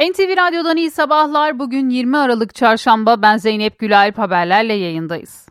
NTV Radyo'dan iyi sabahlar. Bugün 20 Aralık Çarşamba. Ben Zeynep Gülalp haberlerle yayındayız.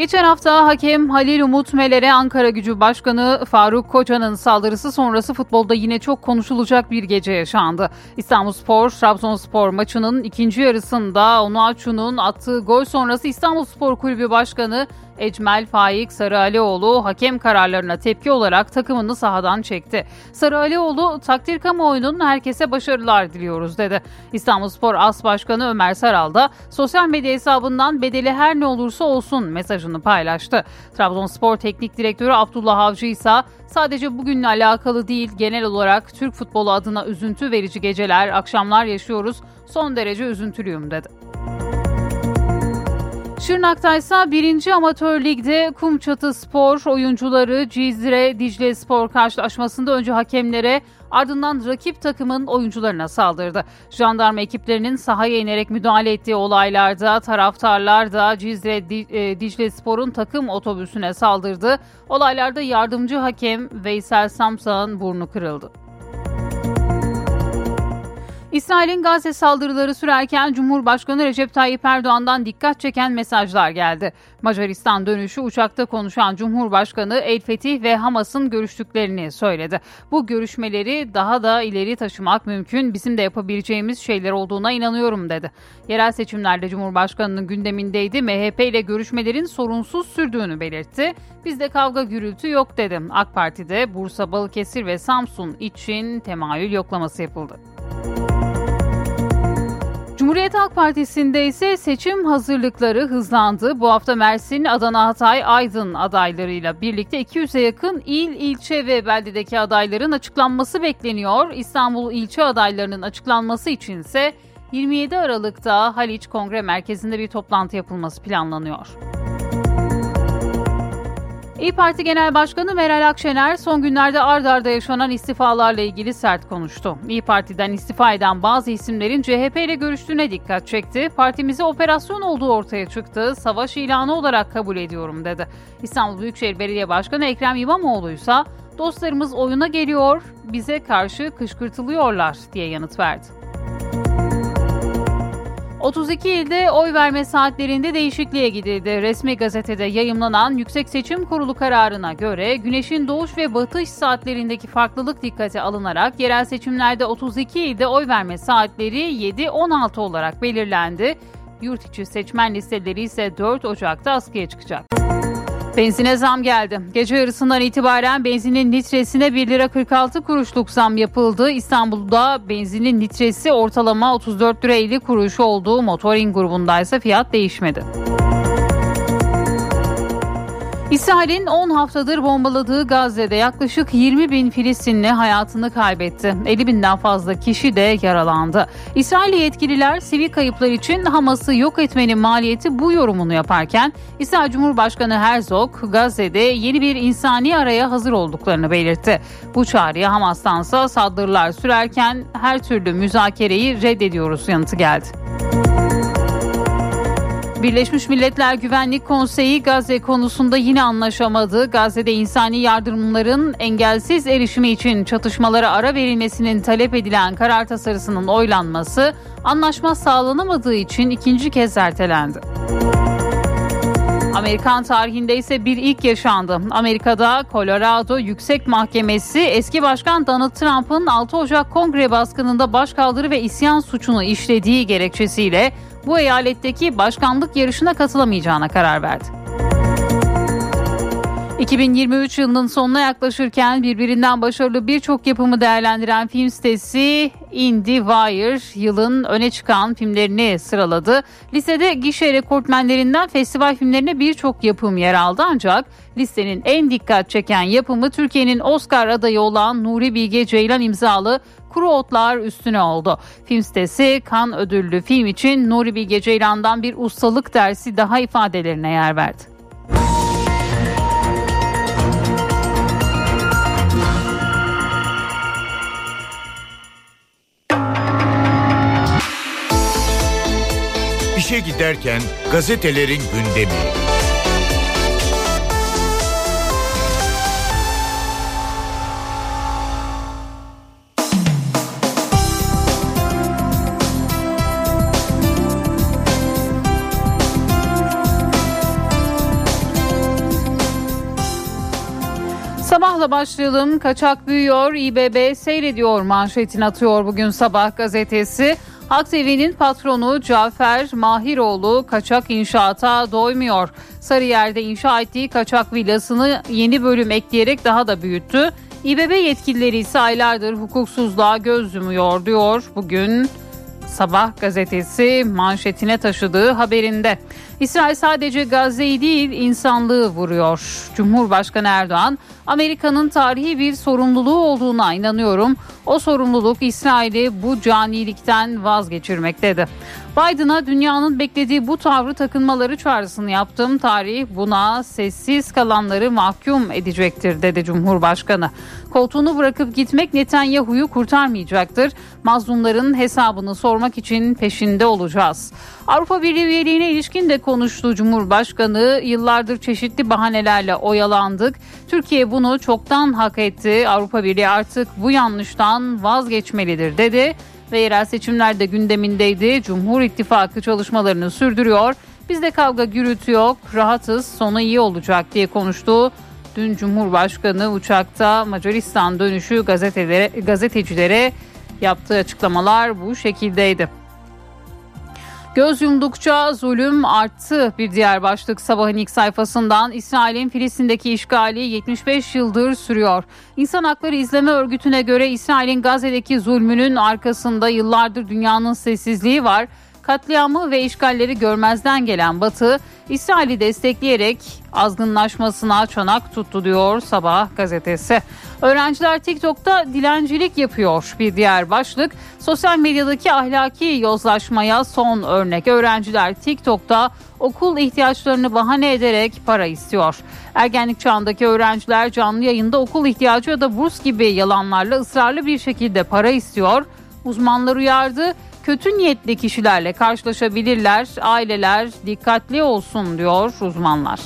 Geçen hafta hakem Halil Umut Meler'e Ankara Gücü Başkanı Faruk Koca'nın saldırısı sonrası futbolda yine çok konuşulacak bir gece yaşandı. İstanbulspor Trabzonspor maçının ikinci yarısında Onuachu'nun attığı gol sonrası İstanbulspor Kulübü Başkanı Ecmel Faik Sarıalioğlu hakem kararlarına tepki olarak takımını sahadan çekti. Sarıalioğlu takdir kamuoyunun herkese başarılar diliyoruz dedi. İstanbulspor As Başkanı Ömer Saral da sosyal medya hesabından bedeli her ne olursa olsun mesajını paylaştı. Trabzonspor Teknik Direktörü Abdullah Avcı ise sadece bugünle alakalı değil genel olarak Türk futbolu adına üzüntü verici geceler, akşamlar yaşıyoruz. Son derece üzüntülüyüm dedi. Şırnak'ta ise 1. Amatör Lig'de Kumçatı Spor oyuncuları Cizre Dicle Spor karşılaşmasında önce hakemlere ardından rakip takımın oyuncularına saldırdı. Jandarma ekiplerinin sahaya inerek müdahale ettiği olaylarda taraftarlar da Cizre e, Dicle Spor'un takım otobüsüne saldırdı. Olaylarda yardımcı hakem Veysel Samsak'ın burnu kırıldı. İsrail'in Gazze saldırıları sürerken Cumhurbaşkanı Recep Tayyip Erdoğan'dan dikkat çeken mesajlar geldi. Macaristan dönüşü uçakta konuşan Cumhurbaşkanı El Fetih ve Hamas'ın görüştüklerini söyledi. Bu görüşmeleri daha da ileri taşımak mümkün, bizim de yapabileceğimiz şeyler olduğuna inanıyorum dedi. Yerel seçimlerde Cumhurbaşkanı'nın gündemindeydi. MHP ile görüşmelerin sorunsuz sürdüğünü belirtti. Bizde kavga gürültü yok dedim. AK Parti'de Bursa, Balıkesir ve Samsun için temayül yoklaması yapıldı. Cumhuriyet Halk Partisi'nde ise seçim hazırlıkları hızlandı. Bu hafta Mersin, Adana, Hatay, Aydın adaylarıyla birlikte 200'e yakın il, ilçe ve beldedeki adayların açıklanması bekleniyor. İstanbul ilçe adaylarının açıklanması için ise 27 Aralık'ta Haliç Kongre Merkezi'nde bir toplantı yapılması planlanıyor. İyi Parti Genel Başkanı Meral Akşener son günlerde ard arda yaşanan istifalarla ilgili sert konuştu. İyi Parti'den istifa eden bazı isimlerin CHP ile görüştüğüne dikkat çekti. Partimize operasyon olduğu ortaya çıktı. Savaş ilanı olarak kabul ediyorum dedi. İstanbul Büyükşehir Belediye Başkanı Ekrem İmamoğlu ise dostlarımız oyuna geliyor, bize karşı kışkırtılıyorlar diye yanıt verdi. 32 ilde oy verme saatlerinde değişikliğe gidildi. Resmi gazetede yayımlanan Yüksek Seçim Kurulu kararına göre güneşin doğuş ve batış saatlerindeki farklılık dikkate alınarak yerel seçimlerde 32 ilde oy verme saatleri 7-16 olarak belirlendi. Yurt içi seçmen listeleri ise 4 Ocak'ta askıya çıkacak. Benzine zam geldi. Gece yarısından itibaren benzinin litresine 1 lira 46 kuruşluk zam yapıldı. İstanbul'da benzinin litresi ortalama 34 lira 50 kuruş olduğu motorin grubundaysa fiyat değişmedi. İsrail'in 10 haftadır bombaladığı Gazze'de yaklaşık 20 bin Filistinli hayatını kaybetti. 50 binden fazla kişi de yaralandı. İsrail yetkililer sivil kayıplar için Hamas'ı yok etmenin maliyeti bu yorumunu yaparken İsrail Cumhurbaşkanı Herzog Gazze'de yeni bir insani araya hazır olduklarını belirtti. Bu çağrıya Hamas'tansa saldırılar sürerken her türlü müzakereyi reddediyoruz yanıtı geldi. Birleşmiş Milletler Güvenlik Konseyi Gazze konusunda yine anlaşamadı. Gazze'de insani yardımların engelsiz erişimi için çatışmalara ara verilmesinin talep edilen karar tasarısının oylanması anlaşma sağlanamadığı için ikinci kez ertelendi. Amerikan tarihinde ise bir ilk yaşandı. Amerika'da Colorado Yüksek Mahkemesi eski başkan Donald Trump'ın 6 Ocak kongre baskınında başkaldırı ve isyan suçunu işlediği gerekçesiyle bu eyaletteki başkanlık yarışına katılamayacağına karar verdi. 2023 yılının sonuna yaklaşırken birbirinden başarılı birçok yapımı değerlendiren film sitesi IndieWire yılın öne çıkan filmlerini sıraladı. Listede gişe rekortmenlerinden festival filmlerine birçok yapım yer aldı ancak listenin en dikkat çeken yapımı Türkiye'nin Oscar adayı olan Nuri Bilge Ceylan imzalı Kuru Otlar üstüne oldu. Film sitesi kan ödüllü film için Nuri Bilge Ceylan'dan bir ustalık dersi daha ifadelerine yer verdi. İşe giderken gazetelerin gündemi. Sabahla başlayalım. Kaçak büyüyor, İBB seyrediyor manşetini atıyor bugün sabah gazetesi. Halk TV'nin patronu Cafer Mahiroğlu kaçak inşaata doymuyor. Sarıyer'de inşa ettiği kaçak villasını yeni bölüm ekleyerek daha da büyüttü. İBB yetkilileri ise aylardır hukuksuzluğa göz yumuyor diyor bugün Sabah gazetesi manşetine taşıdığı haberinde. İsrail sadece Gazze'yi değil insanlığı vuruyor. Cumhurbaşkanı Erdoğan, Amerika'nın tarihi bir sorumluluğu olduğuna inanıyorum. O sorumluluk İsrail'i bu canilikten vazgeçirmek dedi. Biden'a dünyanın beklediği bu tavrı takınmaları çağrısını yaptım. Tarih buna sessiz kalanları mahkum edecektir dedi Cumhurbaşkanı. Koltuğunu bırakıp gitmek Netanyahu'yu kurtarmayacaktır. Mazlumların hesabını sormak için peşinde olacağız. Avrupa Birliği üyeliğine ilişkin de konuştu Cumhurbaşkanı. Yıllardır çeşitli bahanelerle oyalandık. Türkiye bunu çoktan hak etti. Avrupa Birliği artık bu yanlıştan vazgeçmelidir dedi ve yerel seçimler de gündemindeydi. Cumhur İttifakı çalışmalarını sürdürüyor. Bizde kavga gürültü yok, rahatız, sonu iyi olacak diye konuştu. Dün Cumhurbaşkanı uçakta Macaristan dönüşü gazetelere, gazetecilere yaptığı açıklamalar bu şekildeydi. Göz yumdukça zulüm arttı. Bir diğer başlık sabahın ilk sayfasından İsrail'in Filistin'deki işgali 75 yıldır sürüyor. İnsan Hakları İzleme Örgütü'ne göre İsrail'in Gazze'deki zulmünün arkasında yıllardır dünyanın sessizliği var. Katliamı ve işgalleri görmezden gelen Batı, İsrail'i destekleyerek azgınlaşmasına çanak tuttu diyor Sabah gazetesi. Öğrenciler TikTok'ta dilencilik yapıyor bir diğer başlık. Sosyal medyadaki ahlaki yozlaşmaya son örnek. Öğrenciler TikTok'ta okul ihtiyaçlarını bahane ederek para istiyor. Ergenlik çağındaki öğrenciler canlı yayında okul ihtiyacı ya da burs gibi yalanlarla ısrarlı bir şekilde para istiyor. Uzmanlar uyardı kötü niyetli kişilerle karşılaşabilirler. Aileler dikkatli olsun diyor uzmanlar.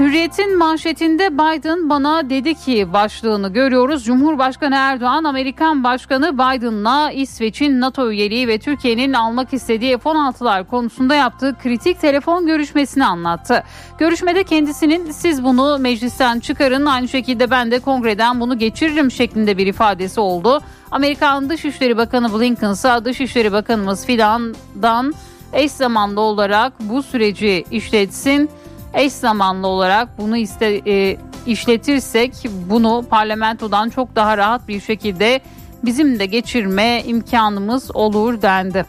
Hürriyet'in manşetinde Biden bana dedi ki başlığını görüyoruz. Cumhurbaşkanı Erdoğan Amerikan Başkanı Biden'la İsveç'in NATO üyeliği ve Türkiye'nin almak istediği F-16'lar konusunda yaptığı kritik telefon görüşmesini anlattı. Görüşmede kendisinin siz bunu meclisten çıkarın aynı şekilde ben de kongreden bunu geçiririm şeklinde bir ifadesi oldu. Amerikan Dışişleri Bakanı Blinken ise Dışişleri Bakanımız Fidan'dan eş zamanlı olarak bu süreci işletsin eş zamanlı olarak bunu iste, e, işletirsek bunu parlamentodan çok daha rahat bir şekilde bizim de geçirme imkanımız olur dendi.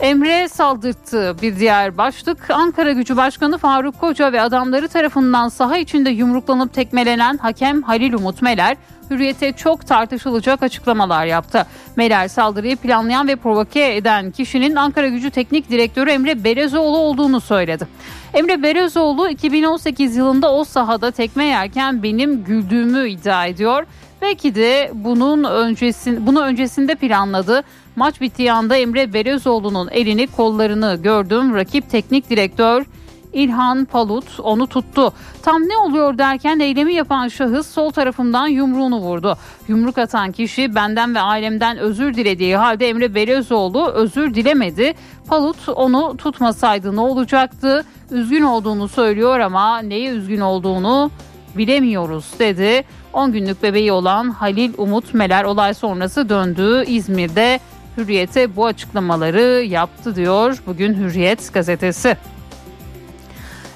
Emre saldırttı bir diğer başlık. Ankara Gücü Başkanı Faruk Koca ve adamları tarafından saha içinde yumruklanıp tekmelenen hakem Halil Umut Meler Hürriyete çok tartışılacak açıklamalar yaptı. Meler saldırıyı planlayan ve provoke eden kişinin Ankara Gücü Teknik Direktörü Emre Berezoğlu olduğunu söyledi. Emre Berezoğlu 2018 yılında o sahada tekme yerken benim güldüğümü iddia ediyor. Belki de bunun öncesin, bunu öncesinde planladı. Maç bittiği anda Emre Berezoğlu'nun elini kollarını gördüm. Rakip teknik direktör İlhan Palut onu tuttu. Tam ne oluyor derken eylemi yapan şahıs sol tarafından yumruğunu vurdu. Yumruk atan kişi benden ve ailemden özür dilediği halde Emre Belözoğlu özür dilemedi. Palut onu tutmasaydı ne olacaktı? Üzgün olduğunu söylüyor ama neye üzgün olduğunu bilemiyoruz dedi. 10 günlük bebeği olan Halil Umut Meler olay sonrası döndüğü İzmir'de Hürriyet'e bu açıklamaları yaptı diyor bugün Hürriyet gazetesi.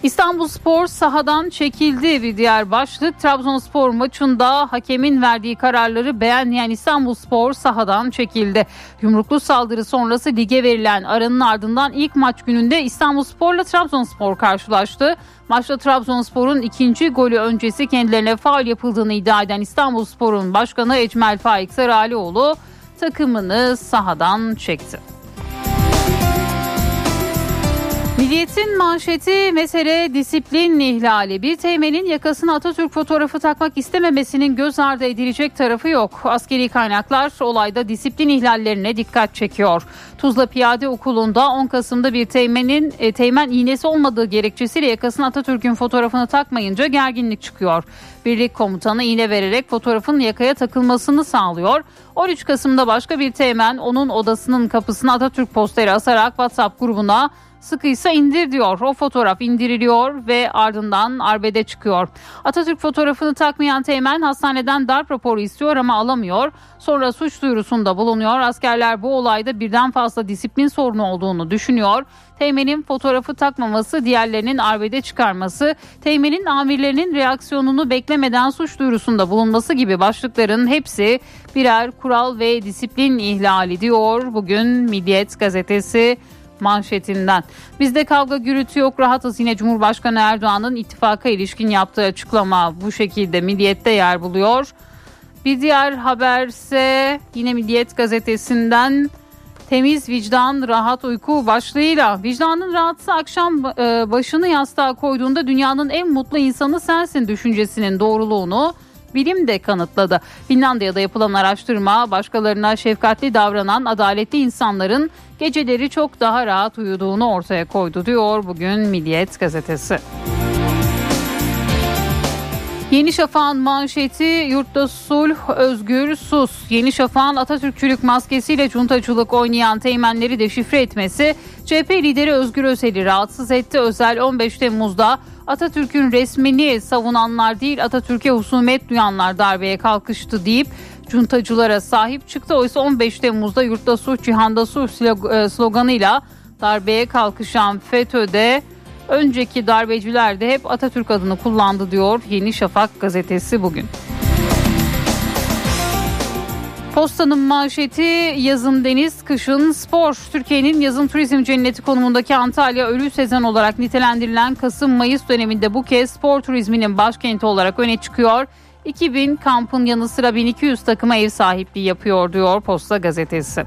İstanbul Spor sahadan çekildi bir diğer başlık. Trabzonspor maçında hakemin verdiği kararları beğenmeyen İstanbul Spor sahadan çekildi. Yumruklu saldırı sonrası lige verilen aranın ardından ilk maç gününde İstanbul Spor'la Trabzonspor karşılaştı. Maçta Trabzonspor'un ikinci golü öncesi kendilerine faul yapıldığını iddia eden İstanbul Spor'un başkanı Ecmel Faik Saralioğlu takımını sahadan çekti. Milliyetin manşeti mesele disiplin ihlali. Bir teğmenin yakasına Atatürk fotoğrafı takmak istememesinin göz ardı edilecek tarafı yok. Askeri kaynaklar olayda disiplin ihlallerine dikkat çekiyor. Tuzla Piyade Okulu'nda 10 Kasım'da bir teğmenin e, teğmen iğnesi olmadığı gerekçesiyle yakasına Atatürk'ün fotoğrafını takmayınca gerginlik çıkıyor. Birlik komutanı iğne vererek fotoğrafın yakaya takılmasını sağlıyor. 13 Kasım'da başka bir teğmen onun odasının kapısına Atatürk posteri asarak WhatsApp grubuna Sıkıysa indir diyor. O fotoğraf indiriliyor ve ardından arbede çıkıyor. Atatürk fotoğrafını takmayan Teğmen hastaneden darp raporu istiyor ama alamıyor. Sonra suç duyurusunda bulunuyor. Askerler bu olayda birden fazla disiplin sorunu olduğunu düşünüyor. Teğmen'in fotoğrafı takmaması, diğerlerinin arbede çıkarması, Teğmen'in amirlerinin reaksiyonunu beklemeden suç duyurusunda bulunması gibi başlıkların hepsi birer kural ve disiplin ihlali diyor. Bugün Milliyet gazetesi manşetinden. Bizde kavga gürültü yok rahatız yine Cumhurbaşkanı Erdoğan'ın ittifaka ilişkin yaptığı açıklama bu şekilde Milliyet'te yer buluyor. Bir diğer haberse yine Milliyet gazetesinden temiz vicdan rahat uyku başlığıyla vicdanın rahatsa akşam e, başını yastığa koyduğunda dünyanın en mutlu insanı sensin düşüncesinin doğruluğunu bilim de kanıtladı. Finlandiya'da yapılan araştırma başkalarına şefkatli davranan adaletli insanların geceleri çok daha rahat uyuduğunu ortaya koydu diyor bugün Milliyet gazetesi. Yeni Şafak'ın manşeti yurtta sulh, özgür, sus. Yeni Şafak'ın Atatürkçülük maskesiyle cuntacılık oynayan teğmenleri deşifre etmesi CHP lideri Özgür Özel'i rahatsız etti. Özel 15 Temmuz'da Atatürk'ün resmini savunanlar değil Atatürk'e husumet duyanlar darbeye kalkıştı deyip cuntacılara sahip çıktı. Oysa 15 Temmuz'da yurtta sulh cihanda sulh e, sloganıyla darbeye kalkışan FETÖ'de önceki darbeciler de hep Atatürk adını kullandı diyor Yeni Şafak gazetesi bugün. Postanın manşeti yazın deniz, kışın spor. Türkiye'nin yazın turizm cenneti konumundaki Antalya ölü sezon olarak nitelendirilen Kasım-Mayıs döneminde bu kez spor turizminin başkenti olarak öne çıkıyor. 2000 kampın yanı sıra 1200 takıma ev sahipliği yapıyor diyor Posta gazetesi.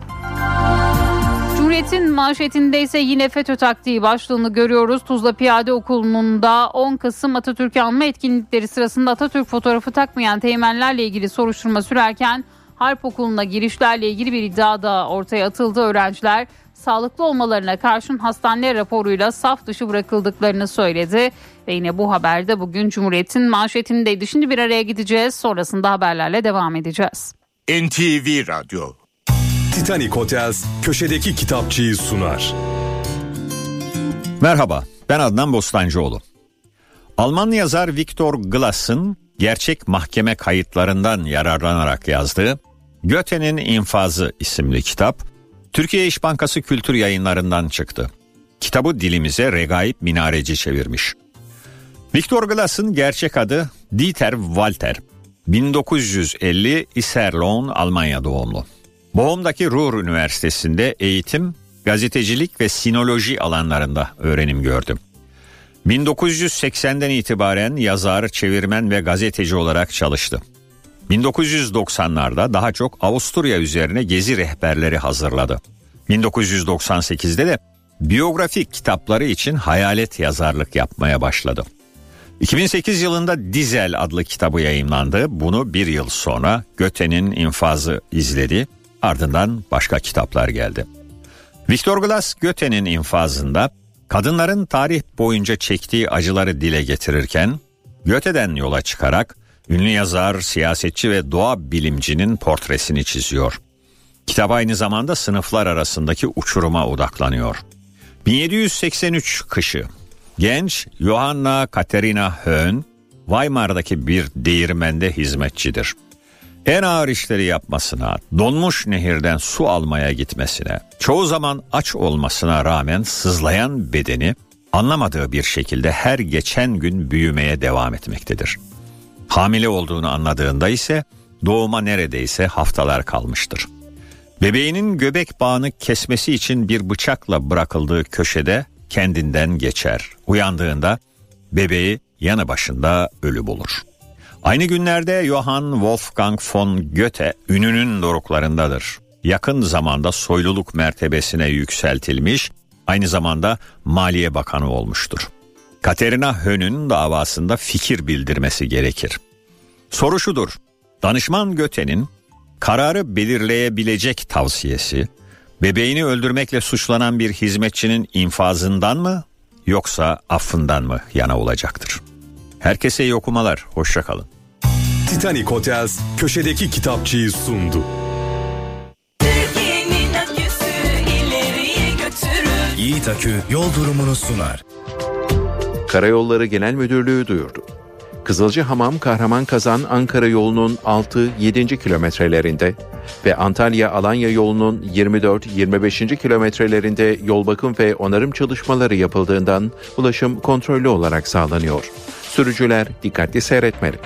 Cumhuriyet'in manşetinde ise yine FETÖ taktiği başlığını görüyoruz. Tuzla Piyade Okulu'nda 10 Kasım Atatürk'ü anma etkinlikleri sırasında Atatürk fotoğrafı takmayan teğmenlerle ilgili soruşturma sürerken Harp Okulu'na girişlerle ilgili bir iddia da ortaya atıldı. Öğrenciler sağlıklı olmalarına karşın hastane raporuyla saf dışı bırakıldıklarını söyledi. Ve yine bu haberde bugün Cumhuriyet'in manşetindeydi. Şimdi bir araya gideceğiz. Sonrasında haberlerle devam edeceğiz. NTV Radyo Titanic Hotels köşedeki kitapçıyı sunar. Merhaba, ben Adnan Bostancıoğlu. Alman yazar Viktor Glass'ın gerçek mahkeme kayıtlarından yararlanarak yazdığı Göte'nin İnfazı isimli kitap Türkiye İş Bankası Kültür Yayınlarından çıktı. Kitabı dilimize Regaip Minareci çevirmiş. Viktor Glass'ın gerçek adı Dieter Walter. 1950 Iserlohn, Almanya doğumlu. Boğum'daki Ruhr Üniversitesi'nde eğitim, gazetecilik ve sinoloji alanlarında öğrenim gördüm. 1980'den itibaren yazar, çevirmen ve gazeteci olarak çalıştı. 1990'larda daha çok Avusturya üzerine gezi rehberleri hazırladı. 1998'de de biyografik kitapları için hayalet yazarlık yapmaya başladı. 2008 yılında Dizel adlı kitabı yayınlandı. Bunu bir yıl sonra Göte'nin infazı izledi. Ardından başka kitaplar geldi. Victor Glass Göte'nin infazında kadınların tarih boyunca çektiği acıları dile getirirken Göte'den yola çıkarak ünlü yazar, siyasetçi ve doğa bilimcinin portresini çiziyor. Kitap aynı zamanda sınıflar arasındaki uçuruma odaklanıyor. 1783 kışı genç Johanna Katerina Höhn Weimar'daki bir değirmende hizmetçidir. En ağır işleri yapmasına, donmuş nehirden su almaya gitmesine, çoğu zaman aç olmasına rağmen sızlayan bedeni anlamadığı bir şekilde her geçen gün büyümeye devam etmektedir. Hamile olduğunu anladığında ise doğuma neredeyse haftalar kalmıştır. Bebeğinin göbek bağını kesmesi için bir bıçakla bırakıldığı köşede kendinden geçer. Uyandığında bebeği yanı başında ölü bulur. Aynı günlerde Johann Wolfgang von Goethe ününün doruklarındadır. Yakın zamanda soyluluk mertebesine yükseltilmiş, Aynı zamanda Maliye Bakanı olmuştur. Katerina Hön'ün davasında fikir bildirmesi gerekir. Soru şudur. Danışman Göte'nin kararı belirleyebilecek tavsiyesi bebeğini öldürmekle suçlanan bir hizmetçinin infazından mı yoksa affından mı yana olacaktır? Herkese iyi okumalar. Hoşçakalın. Titanic Hotels köşedeki kitapçıyı sundu. Yiğit Akü yol durumunu sunar. Karayolları Genel Müdürlüğü duyurdu. Kızılcı Hamam Kahraman Kazan Ankara yolunun 6-7. kilometrelerinde ve Antalya Alanya yolunun 24-25. kilometrelerinde yol bakım ve onarım çalışmaları yapıldığından ulaşım kontrollü olarak sağlanıyor. Sürücüler dikkatli seyretmeli.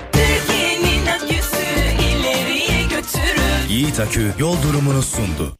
Yiğit Akü yol durumunu sundu.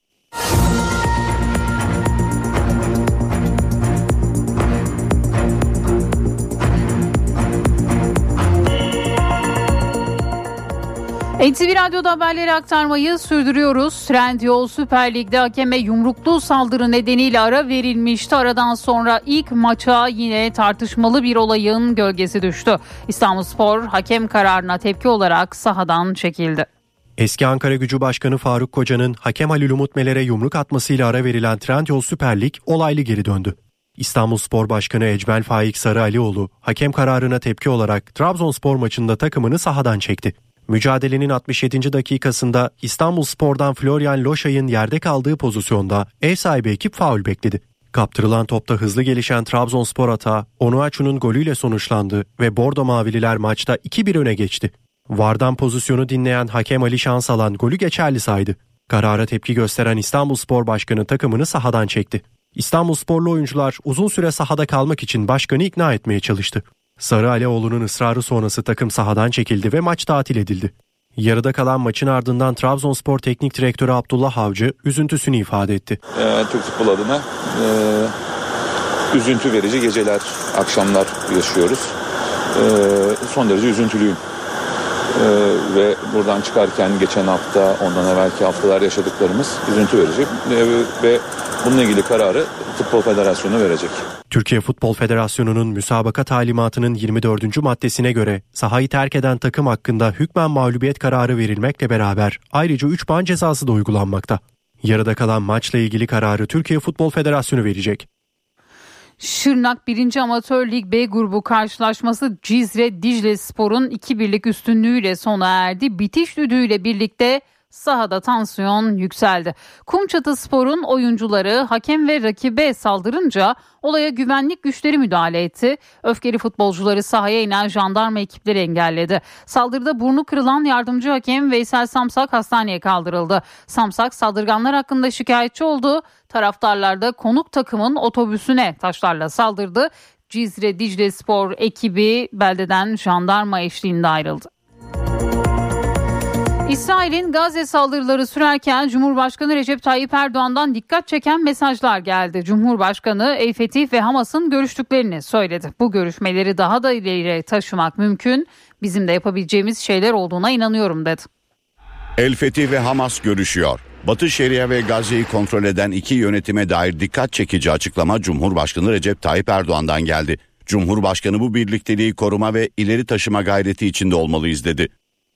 NTV Radyo'da haberleri aktarmayı sürdürüyoruz. Trendyol Süper Lig'de hakeme yumruklu saldırı nedeniyle ara verilmişti. Aradan sonra ilk maça yine tartışmalı bir olayın gölgesi düştü. İstanbulspor hakem kararına tepki olarak sahadan çekildi. Eski Ankara Gücü Başkanı Faruk Koca'nın hakem Halil Umut Meler'e yumruk atmasıyla ara verilen Trendyol Süper Lig olaylı geri döndü. İstanbulspor Başkanı Ecmel Faik Sarı Alioğlu hakem kararına tepki olarak Trabzonspor maçında takımını sahadan çekti. Mücadelenin 67. dakikasında İstanbul Spor'dan Florian Loşay'ın yerde kaldığı pozisyonda ev sahibi ekip faul bekledi. Kaptırılan topta hızlı gelişen Trabzonspor hata Onuachu'nun golüyle sonuçlandı ve Bordo Mavililer maçta 2-1 öne geçti. Vardan pozisyonu dinleyen hakem Ali Şansalan golü geçerli saydı. Karara tepki gösteren İstanbul Spor Başkanı takımını sahadan çekti. İstanbul Sporlu oyuncular uzun süre sahada kalmak için başkanı ikna etmeye çalıştı. Sarı Aleoğlu'nun ısrarı sonrası takım sahadan çekildi ve maç tatil edildi. Yarıda kalan maçın ardından Trabzonspor Teknik Direktörü Abdullah Avcı üzüntüsünü ifade etti. Ee, Türk futbol adına e, üzüntü verici geceler, akşamlar yaşıyoruz. E, son derece üzüntülüyüm. E, ve buradan çıkarken geçen hafta, ondan evvelki haftalar yaşadıklarımız üzüntü verici. E, ve bununla ilgili kararı Futbol Federasyonu verecek. Türkiye Futbol Federasyonu'nun müsabaka talimatının 24. maddesine göre sahayı terk eden takım hakkında hükmen mağlubiyet kararı verilmekle beraber ayrıca 3 ban cezası da uygulanmakta. Yarıda kalan maçla ilgili kararı Türkiye Futbol Federasyonu verecek. Şırnak 1. Amatör Lig B grubu karşılaşması Cizre Dicle Spor'un 2-1'lik üstünlüğüyle sona erdi. Bitiş düdüğüyle birlikte sahada tansiyon yükseldi. Kumçatı Spor'un oyuncuları hakem ve rakibe saldırınca olaya güvenlik güçleri müdahale etti. Öfkeli futbolcuları sahaya inen jandarma ekipleri engelledi. Saldırıda burnu kırılan yardımcı hakem Veysel Samsak hastaneye kaldırıldı. Samsak saldırganlar hakkında şikayetçi oldu. Taraftarlar da konuk takımın otobüsüne taşlarla saldırdı. Cizre Dicle Spor ekibi beldeden jandarma eşliğinde ayrıldı. İsrail'in Gazze saldırıları sürerken Cumhurbaşkanı Recep Tayyip Erdoğan'dan dikkat çeken mesajlar geldi. Cumhurbaşkanı El Fetih ve Hamas'ın görüştüklerini söyledi. Bu görüşmeleri daha da ileri taşımak mümkün. Bizim de yapabileceğimiz şeyler olduğuna inanıyorum dedi. El Fetih ve Hamas görüşüyor. Batı Şeria ve Gazze'yi kontrol eden iki yönetime dair dikkat çekici açıklama Cumhurbaşkanı Recep Tayyip Erdoğan'dan geldi. Cumhurbaşkanı bu birlikteliği koruma ve ileri taşıma gayreti içinde olmalıyız dedi.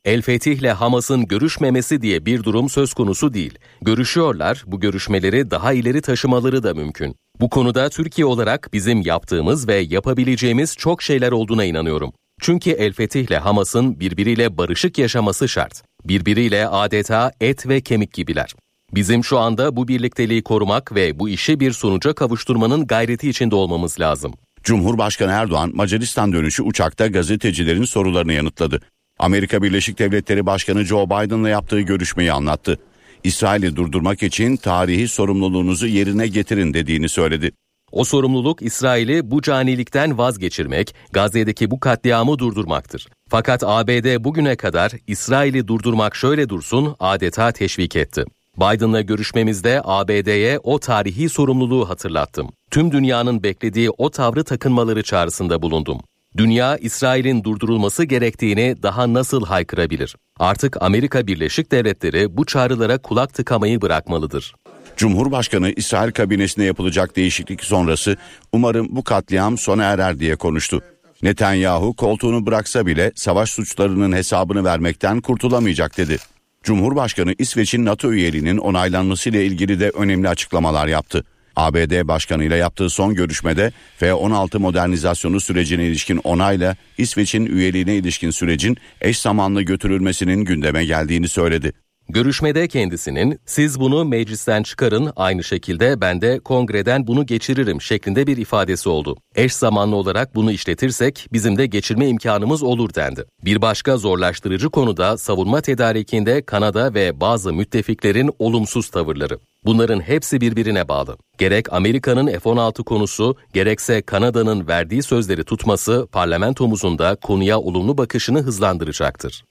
El Fetih ile Hamas'ın görüşmemesi diye bir durum söz konusu değil. Görüşüyorlar, bu görüşmeleri daha ileri taşımaları da mümkün. Bu konuda Türkiye olarak bizim yaptığımız ve yapabileceğimiz çok şeyler olduğuna inanıyorum. Çünkü El Fetih ile Hamas'ın birbiriyle barışık yaşaması şart. Birbiriyle adeta et ve kemik gibiler. Bizim şu anda bu birlikteliği korumak ve bu işi bir sonuca kavuşturmanın gayreti içinde olmamız lazım. Cumhurbaşkanı Erdoğan Macaristan dönüşü uçakta gazetecilerin sorularını yanıtladı. Amerika Birleşik Devletleri Başkanı Joe Biden'la yaptığı görüşmeyi anlattı. İsrail'i durdurmak için tarihi sorumluluğunuzu yerine getirin dediğini söyledi. O sorumluluk İsrail'i bu canilikten vazgeçirmek, Gazze'deki bu katliamı durdurmaktır. Fakat ABD bugüne kadar İsrail'i durdurmak şöyle dursun adeta teşvik etti. Biden'la görüşmemizde ABD'ye o tarihi sorumluluğu hatırlattım. Tüm dünyanın beklediği o tavrı takınmaları çağrısında bulundum. Dünya İsrail'in durdurulması gerektiğini daha nasıl haykırabilir? Artık Amerika Birleşik Devletleri bu çağrılara kulak tıkamayı bırakmalıdır. Cumhurbaşkanı İsrail kabinesinde yapılacak değişiklik sonrası umarım bu katliam sona erer diye konuştu. Netanyahu koltuğunu bıraksa bile savaş suçlarının hesabını vermekten kurtulamayacak dedi. Cumhurbaşkanı İsveç'in NATO üyeliğinin onaylanmasıyla ilgili de önemli açıklamalar yaptı. ABD Başkanı ile yaptığı son görüşmede F-16 modernizasyonu sürecine ilişkin onayla İsveç'in üyeliğine ilişkin sürecin eş zamanlı götürülmesinin gündeme geldiğini söyledi. Görüşmede kendisinin siz bunu meclisten çıkarın aynı şekilde ben de kongreden bunu geçiririm şeklinde bir ifadesi oldu. Eş zamanlı olarak bunu işletirsek bizim de geçirme imkanımız olur dendi. Bir başka zorlaştırıcı konu da savunma tedarikinde Kanada ve bazı müttefiklerin olumsuz tavırları. Bunların hepsi birbirine bağlı. Gerek Amerika'nın F-16 konusu, gerekse Kanada'nın verdiği sözleri tutması parlamentomuzun da konuya olumlu bakışını hızlandıracaktır.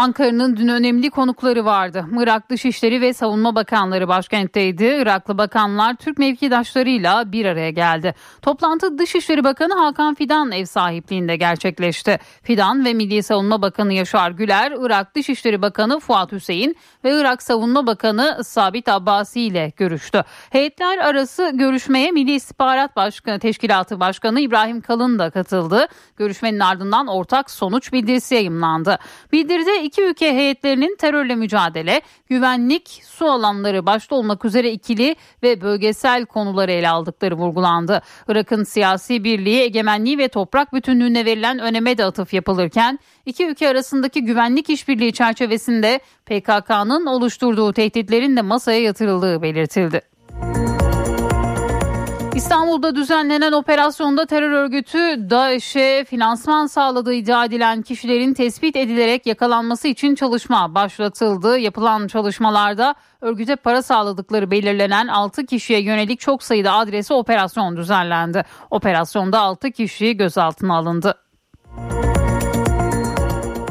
Ankara'nın dün önemli konukları vardı. Irak Dışişleri ve Savunma Bakanları başkentteydi. Iraklı bakanlar Türk mevkidaşlarıyla bir araya geldi. Toplantı Dışişleri Bakanı Hakan Fidan ev sahipliğinde gerçekleşti. Fidan ve Milli Savunma Bakanı Yaşar Güler, Irak Dışişleri Bakanı Fuat Hüseyin ve Irak Savunma Bakanı Sabit Abbasi ile görüştü. Heyetler arası görüşmeye Milli İstihbarat Başkanı Teşkilatı Başkanı İbrahim Kalın da katıldı. Görüşmenin ardından ortak sonuç bildirisi yayımlandı. Bildiride iki ülke heyetlerinin terörle mücadele, güvenlik, su alanları başta olmak üzere ikili ve bölgesel konuları ele aldıkları vurgulandı. Irak'ın siyasi birliği, egemenliği ve toprak bütünlüğüne verilen öneme de atıf yapılırken iki ülke arasındaki güvenlik işbirliği çerçevesinde PKK'nın oluşturduğu tehditlerin de masaya yatırıldığı belirtildi. İstanbul'da düzenlenen operasyonda terör örgütü DAEŞ'e finansman sağladığı iddia edilen kişilerin tespit edilerek yakalanması için çalışma başlatıldı. Yapılan çalışmalarda örgüte para sağladıkları belirlenen 6 kişiye yönelik çok sayıda adresi operasyon düzenlendi. Operasyonda 6 kişi gözaltına alındı.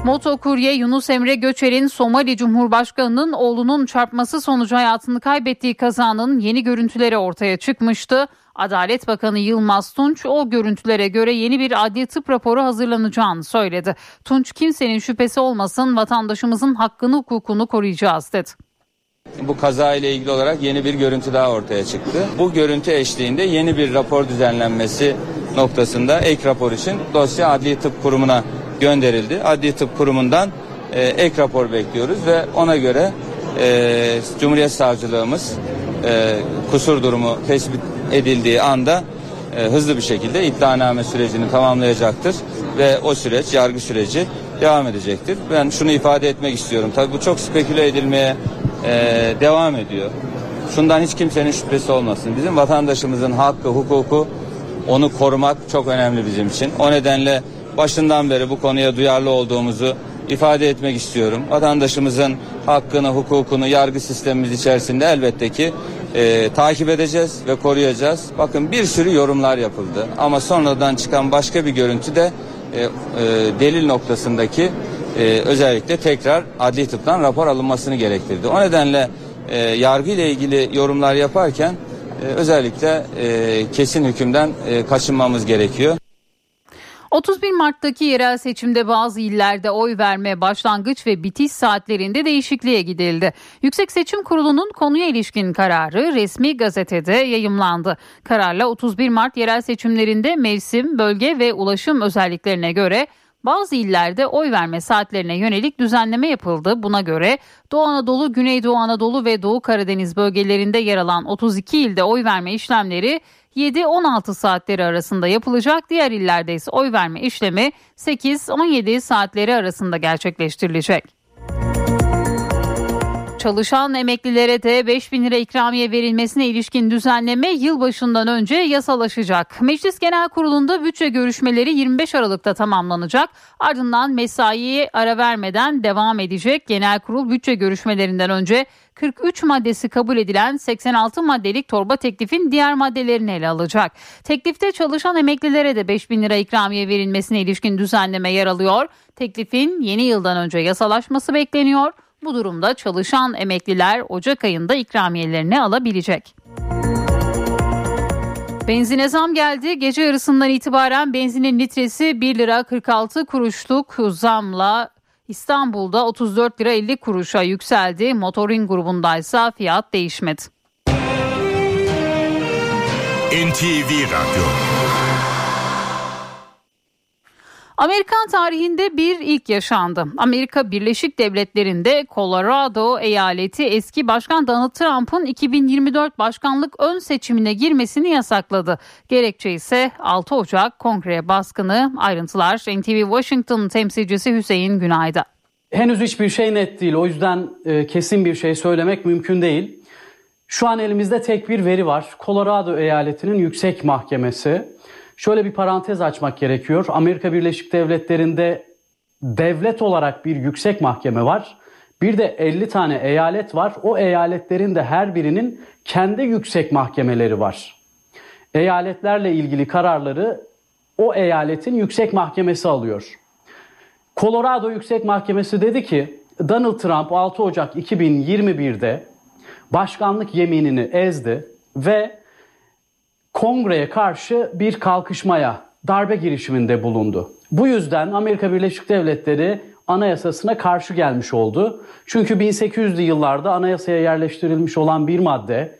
Motokurye Yunus Emre Göçer'in Somali Cumhurbaşkanı'nın oğlunun çarpması sonucu hayatını kaybettiği kazanın yeni görüntüleri ortaya çıkmıştı. Adalet Bakanı Yılmaz Tunç o görüntülere göre yeni bir adli tıp raporu hazırlanacağını söyledi. Tunç kimsenin şüphesi olmasın vatandaşımızın hakkını hukukunu koruyacağız dedi. Bu kaza ile ilgili olarak yeni bir görüntü daha ortaya çıktı. Bu görüntü eşliğinde yeni bir rapor düzenlenmesi noktasında ek rapor için dosya Adli Tıp Kurumu'na gönderildi. Adli Tıp Kurumu'ndan e, ek rapor bekliyoruz ve ona göre e, Cumhuriyet Savcılığımız e, kusur durumu tespit edildiği anda e, hızlı bir şekilde iddianame sürecini tamamlayacaktır ve o süreç yargı süreci devam edecektir. Ben şunu ifade etmek istiyorum. Tabii bu çok speküle edilmeye e, devam ediyor. Şundan hiç kimsenin şüphesi olmasın. Bizim vatandaşımızın hakkı, hukuku onu korumak çok önemli bizim için. O nedenle başından beri bu konuya duyarlı olduğumuzu ifade etmek istiyorum. Vatandaşımızın hakkını, hukukunu yargı sistemimiz içerisinde elbette ki e, takip edeceğiz ve koruyacağız. Bakın bir sürü yorumlar yapıldı ama sonradan çıkan başka bir görüntü de e, e, delil noktasındaki e, özellikle tekrar adli tıptan rapor alınmasını gerektirdi. O nedenle e, yargı ile ilgili yorumlar yaparken e, özellikle e, kesin hükümden e, kaçınmamız gerekiyor. 31 Mart'taki yerel seçimde bazı illerde oy verme başlangıç ve bitiş saatlerinde değişikliğe gidildi. Yüksek Seçim Kurulu'nun konuya ilişkin kararı resmi gazetede yayımlandı. Kararla 31 Mart yerel seçimlerinde mevsim, bölge ve ulaşım özelliklerine göre bazı illerde oy verme saatlerine yönelik düzenleme yapıldı. Buna göre Doğu Anadolu, Güneydoğu Anadolu ve Doğu Karadeniz bölgelerinde yer alan 32 ilde oy verme işlemleri 7-16 saatleri arasında yapılacak. Diğer illerde ise oy verme işlemi 8-17 saatleri arasında gerçekleştirilecek. Çalışan emeklilere de 5 bin lira ikramiye verilmesine ilişkin düzenleme yılbaşından önce yasalaşacak. Meclis Genel Kurulu'nda bütçe görüşmeleri 25 Aralık'ta tamamlanacak. Ardından mesaiye ara vermeden devam edecek. Genel Kurul bütçe görüşmelerinden önce 43 maddesi kabul edilen 86 maddelik torba teklifin diğer maddelerini ele alacak. Teklifte çalışan emeklilere de 5 bin lira ikramiye verilmesine ilişkin düzenleme yer alıyor. Teklifin yeni yıldan önce yasalaşması bekleniyor. Bu durumda çalışan emekliler Ocak ayında ikramiyelerini alabilecek. Benzine zam geldi. Gece yarısından itibaren benzinin litresi 1 lira 46 kuruşluk zamla İstanbul'da 34 lira 50 kuruşa yükseldi. Motorin grubundaysa fiyat değişmedi. NTV Radyo Amerikan tarihinde bir ilk yaşandı. Amerika Birleşik Devletleri'nde Colorado eyaleti eski başkan Donald Trump'ın 2024 başkanlık ön seçimine girmesini yasakladı. Gerekçe ise 6 Ocak kongreye baskını. Ayrıntılar NTV Washington temsilcisi Hüseyin Günay'da. Henüz hiçbir şey net değil. O yüzden e, kesin bir şey söylemek mümkün değil. Şu an elimizde tek bir veri var. Colorado eyaletinin yüksek mahkemesi Şöyle bir parantez açmak gerekiyor. Amerika Birleşik Devletleri'nde devlet olarak bir yüksek mahkeme var. Bir de 50 tane eyalet var. O eyaletlerin de her birinin kendi yüksek mahkemeleri var. Eyaletlerle ilgili kararları o eyaletin yüksek mahkemesi alıyor. Colorado Yüksek Mahkemesi dedi ki Donald Trump 6 Ocak 2021'de başkanlık yeminini ezdi ve kongreye karşı bir kalkışmaya, darbe girişiminde bulundu. Bu yüzden Amerika Birleşik Devletleri anayasasına karşı gelmiş oldu. Çünkü 1800'lü yıllarda anayasaya yerleştirilmiş olan bir madde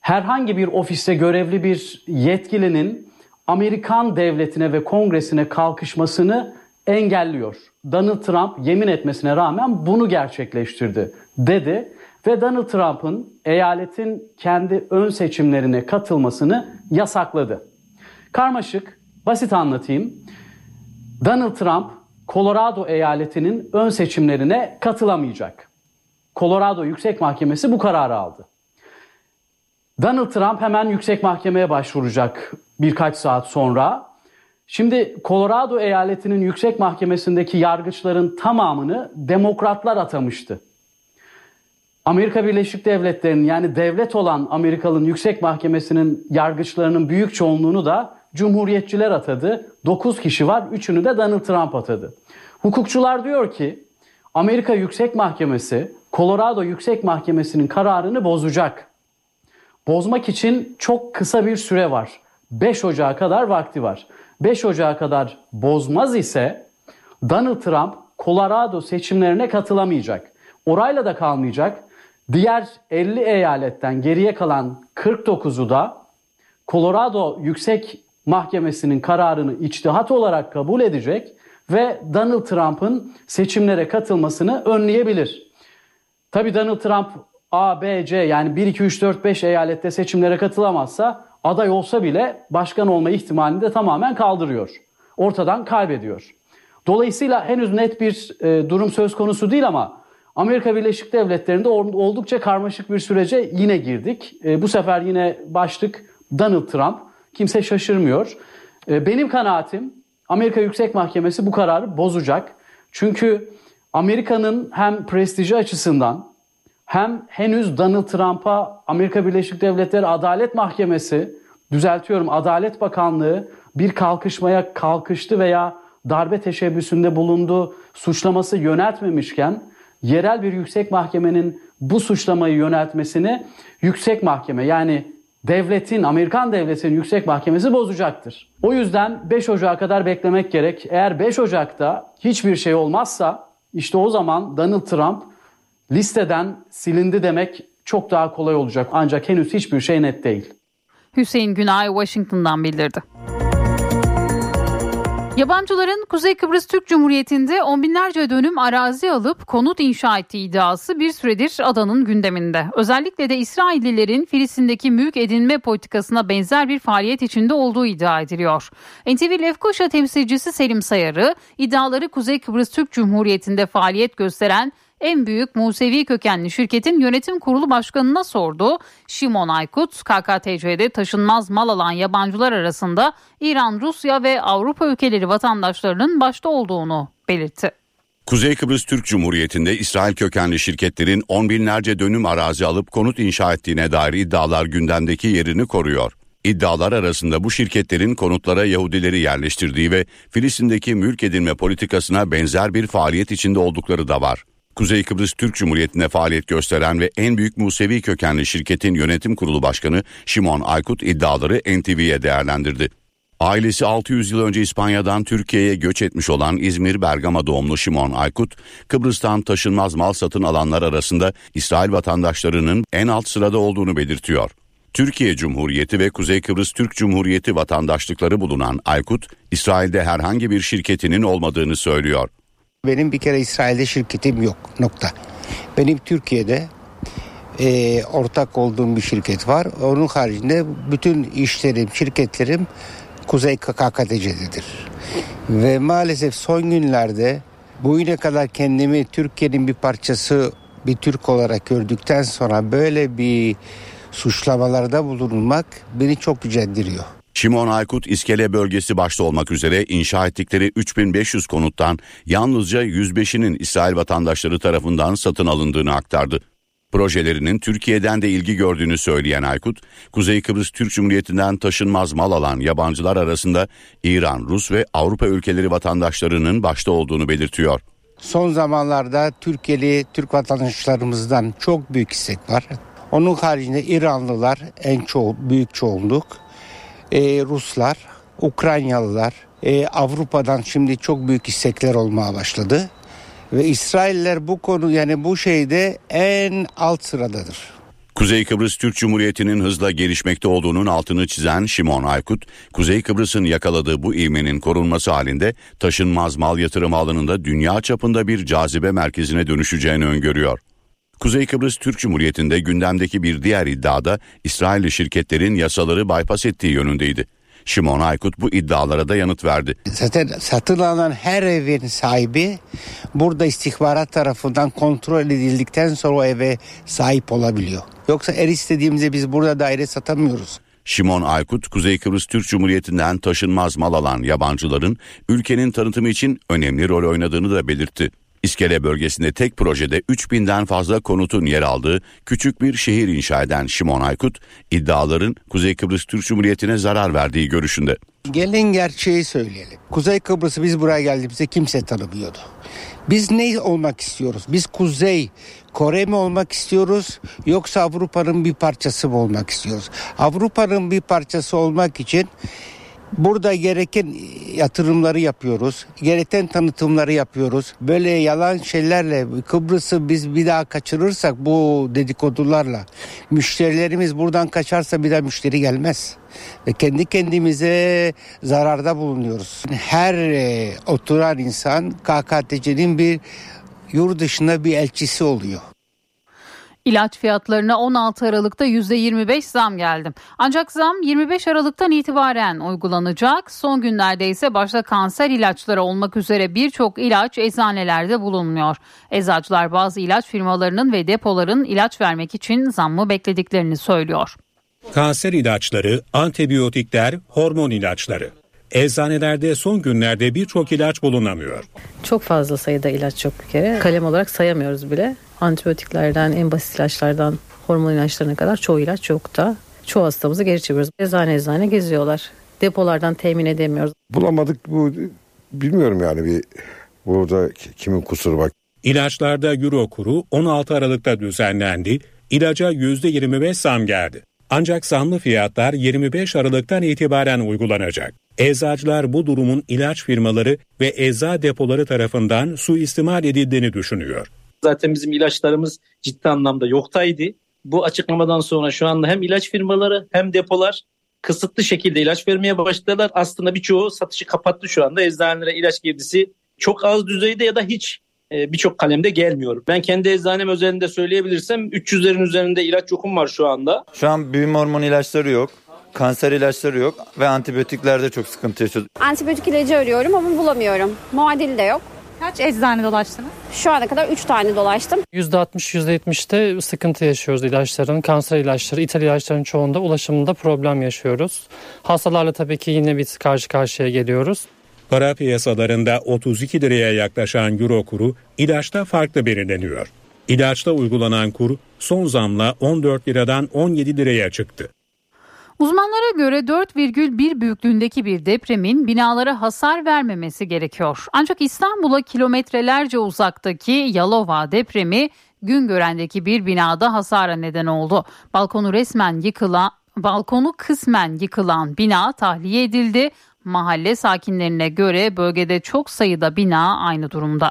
herhangi bir ofiste görevli bir yetkilinin Amerikan devletine ve kongresine kalkışmasını engelliyor. Donald Trump yemin etmesine rağmen bunu gerçekleştirdi dedi ve Donald Trump'ın eyaletin kendi ön seçimlerine katılmasını yasakladı. Karmaşık, basit anlatayım. Donald Trump Colorado eyaletinin ön seçimlerine katılamayacak. Colorado Yüksek Mahkemesi bu kararı aldı. Donald Trump hemen yüksek mahkemeye başvuracak birkaç saat sonra. Şimdi Colorado eyaletinin yüksek mahkemesindeki yargıçların tamamını demokratlar atamıştı. Amerika Birleşik Devletleri'nin yani devlet olan Amerikalı'nın yüksek mahkemesinin yargıçlarının büyük çoğunluğunu da cumhuriyetçiler atadı. 9 kişi var, 3'ünü de Donald Trump atadı. Hukukçular diyor ki Amerika Yüksek Mahkemesi Colorado Yüksek Mahkemesi'nin kararını bozacak. Bozmak için çok kısa bir süre var. 5 Ocağı kadar vakti var. 5 Ocağı kadar bozmaz ise Donald Trump Colorado seçimlerine katılamayacak. Orayla da kalmayacak. Diğer 50 eyaletten geriye kalan 49'u da Colorado Yüksek Mahkemesi'nin kararını içtihat olarak kabul edecek ve Donald Trump'ın seçimlere katılmasını önleyebilir. Tabii Donald Trump A, B, C yani 1, 2, 3, 4, 5 eyalette seçimlere katılamazsa aday olsa bile başkan olma ihtimalini de tamamen kaldırıyor. Ortadan kaybediyor. Dolayısıyla henüz net bir e, durum söz konusu değil ama Amerika Birleşik Devletleri'nde oldukça karmaşık bir sürece yine girdik. E, bu sefer yine başlık Donald Trump. Kimse şaşırmıyor. E, benim kanaatim Amerika Yüksek Mahkemesi bu kararı bozacak. Çünkü Amerika'nın hem prestiji açısından hem henüz Donald Trump'a Amerika Birleşik Devletleri Adalet Mahkemesi, düzeltiyorum Adalet Bakanlığı bir kalkışmaya kalkıştı veya darbe teşebbüsünde bulundu, suçlaması yöneltmemişken yerel bir yüksek mahkemenin bu suçlamayı yöneltmesini yüksek mahkeme yani devletin, Amerikan devletinin yüksek mahkemesi bozacaktır. O yüzden 5 Ocak'a kadar beklemek gerek. Eğer 5 Ocak'ta hiçbir şey olmazsa işte o zaman Donald Trump listeden silindi demek çok daha kolay olacak. Ancak henüz hiçbir şey net değil. Hüseyin Günay Washington'dan bildirdi. Yabancıların Kuzey Kıbrıs Türk Cumhuriyeti'nde on binlerce dönüm arazi alıp konut inşa ettiği iddiası bir süredir adanın gündeminde. Özellikle de İsraillilerin Filistin'deki mülk edinme politikasına benzer bir faaliyet içinde olduğu iddia ediliyor. NTV Lefkoşa temsilcisi Selim Sayarı iddiaları Kuzey Kıbrıs Türk Cumhuriyeti'nde faaliyet gösteren en büyük Musevi kökenli şirketin yönetim kurulu başkanına sordu. Şimon Aykut, KKTC'de taşınmaz mal alan yabancılar arasında İran, Rusya ve Avrupa ülkeleri vatandaşlarının başta olduğunu belirtti. Kuzey Kıbrıs Türk Cumhuriyeti'nde İsrail kökenli şirketlerin on binlerce dönüm arazi alıp konut inşa ettiğine dair iddialar gündemdeki yerini koruyor. İddialar arasında bu şirketlerin konutlara Yahudileri yerleştirdiği ve Filistin'deki mülk edinme politikasına benzer bir faaliyet içinde oldukları da var. Kuzey Kıbrıs Türk Cumhuriyeti'nde faaliyet gösteren ve en büyük Musevi kökenli şirketin yönetim kurulu başkanı Şimon Aykut iddiaları NTV'ye değerlendirdi. Ailesi 600 yıl önce İspanya'dan Türkiye'ye göç etmiş olan İzmir Bergama doğumlu Şimon Aykut, Kıbrıs'tan taşınmaz mal satın alanlar arasında İsrail vatandaşlarının en alt sırada olduğunu belirtiyor. Türkiye Cumhuriyeti ve Kuzey Kıbrıs Türk Cumhuriyeti vatandaşlıkları bulunan Aykut, İsrail'de herhangi bir şirketinin olmadığını söylüyor. Benim bir kere İsrail'de şirketim yok nokta. Benim Türkiye'de e, ortak olduğum bir şirket var. Onun haricinde bütün işlerim, şirketlerim Kuzey KKTC'dedir. Ve maalesef son günlerde bugüne kadar kendimi Türkiye'nin bir parçası bir Türk olarak gördükten sonra böyle bir suçlamalarda bulunmak beni çok gücendiriyor. Şimon Aykut İskele bölgesi başta olmak üzere inşa ettikleri 3500 konuttan yalnızca 105'inin İsrail vatandaşları tarafından satın alındığını aktardı. Projelerinin Türkiye'den de ilgi gördüğünü söyleyen Aykut, Kuzey Kıbrıs Türk Cumhuriyeti'nden taşınmaz mal alan yabancılar arasında İran, Rus ve Avrupa ülkeleri vatandaşlarının başta olduğunu belirtiyor. Son zamanlarda Türkiye'li Türk vatandaşlarımızdan çok büyük istek var. Onun haricinde İranlılar en çoğu büyük çoğunluk, e, Ruslar, Ukraynalılar, e, Avrupa'dan şimdi çok büyük istekler olmaya başladı. Ve İsrailler bu konu yani bu şeyde en alt sıradadır. Kuzey Kıbrıs Türk Cumhuriyeti'nin hızla gelişmekte olduğunun altını çizen Şimon Aykut, Kuzey Kıbrıs'ın yakaladığı bu ivmenin korunması halinde taşınmaz mal yatırım alanında dünya çapında bir cazibe merkezine dönüşeceğini öngörüyor. Kuzey Kıbrıs Türk Cumhuriyeti'nde gündemdeki bir diğer iddiada İsrailli şirketlerin yasaları bypass ettiği yönündeydi. Şimon Aykut bu iddialara da yanıt verdi. Zaten satın alınan her evin sahibi burada istihbarat tarafından kontrol edildikten sonra o eve sahip olabiliyor. Yoksa her istediğimizde biz burada daire satamıyoruz. Şimon Aykut, Kuzey Kıbrıs Türk Cumhuriyeti'nden taşınmaz mal alan yabancıların ülkenin tanıtımı için önemli rol oynadığını da belirtti. İskele bölgesinde tek projede 3000'den fazla konutun yer aldığı küçük bir şehir inşa eden Şimon Aykut, iddiaların Kuzey Kıbrıs Türk Cumhuriyeti'ne zarar verdiği görüşünde. Gelin gerçeği söyleyelim. Kuzey Kıbrıs'ı biz buraya geldiğimizde kimse tanımıyordu. Biz ne olmak istiyoruz? Biz Kuzey Kore mi olmak istiyoruz yoksa Avrupa'nın bir parçası mı olmak istiyoruz? Avrupa'nın bir parçası olmak için Burada gereken yatırımları yapıyoruz. Gereken tanıtımları yapıyoruz. Böyle yalan şeylerle Kıbrıs'ı biz bir daha kaçırırsak bu dedikodularla müşterilerimiz buradan kaçarsa bir daha müşteri gelmez. Ve kendi kendimize zararda bulunuyoruz. Her e, oturan insan KKTC'nin bir yurt dışında bir elçisi oluyor. İlaç fiyatlarına 16 Aralık'ta %25 zam geldi. Ancak zam 25 Aralık'tan itibaren uygulanacak. Son günlerde ise başta kanser ilaçları olmak üzere birçok ilaç eczanelerde bulunmuyor. Eczacılar bazı ilaç firmalarının ve depoların ilaç vermek için zammı beklediklerini söylüyor. Kanser ilaçları, antibiyotikler, hormon ilaçları. Eczanelerde son günlerde birçok ilaç bulunamıyor. Çok fazla sayıda ilaç yok bir kere. Kalem olarak sayamıyoruz bile. Antibiyotiklerden, en basit ilaçlardan, hormon ilaçlarına kadar çoğu ilaç yok da. Çoğu hastamızı geri çeviriyoruz. Eczane eczane geziyorlar. Depolardan temin edemiyoruz. Bulamadık bu bilmiyorum yani bir burada kimin kusuru var. İlaçlarda Euro kuru 16 Aralık'ta düzenlendi. İlaca %25 zam geldi. Ancak zamlı fiyatlar 25 Aralık'tan itibaren uygulanacak. Eczacılar bu durumun ilaç firmaları ve ecza depoları tarafından suistimal edildiğini düşünüyor. Zaten bizim ilaçlarımız ciddi anlamda yoktaydı. Bu açıklamadan sonra şu anda hem ilaç firmaları hem depolar kısıtlı şekilde ilaç vermeye başladılar. Aslında birçoğu satışı kapattı şu anda. Eczanelere ilaç girdisi çok az düzeyde ya da hiç e, birçok kalemde gelmiyor. Ben kendi eczanem özelinde söyleyebilirsem 300'lerin üzerinde ilaç yokum var şu anda. Şu an büyüme hormonu ilaçları yok. Kanser ilaçları yok ve antibiyotiklerde çok sıkıntı yaşıyoruz. Antibiyotik ilacı arıyorum ama bulamıyorum. Muadili de yok. Kaç eczane dolaştınız? Şu ana kadar 3 tane dolaştım. %60-%70'te sıkıntı yaşıyoruz ilaçların. Kanser ilaçları, ithal ilaçların çoğunda ulaşımında problem yaşıyoruz. Hastalarla tabii ki yine bir karşı karşıya geliyoruz. Para piyasalarında 32 liraya yaklaşan euro kuru ilaçta farklı belirleniyor. İlaçta uygulanan kur son zamla 14 liradan 17 liraya çıktı. Uzmanlara göre 4,1 büyüklüğündeki bir depremin binalara hasar vermemesi gerekiyor. Ancak İstanbul'a kilometrelerce uzaktaki Yalova depremi Güngören'deki bir binada hasara neden oldu. Balkonu resmen yıkılan, balkonu kısmen yıkılan bina tahliye edildi. Mahalle sakinlerine göre bölgede çok sayıda bina aynı durumda.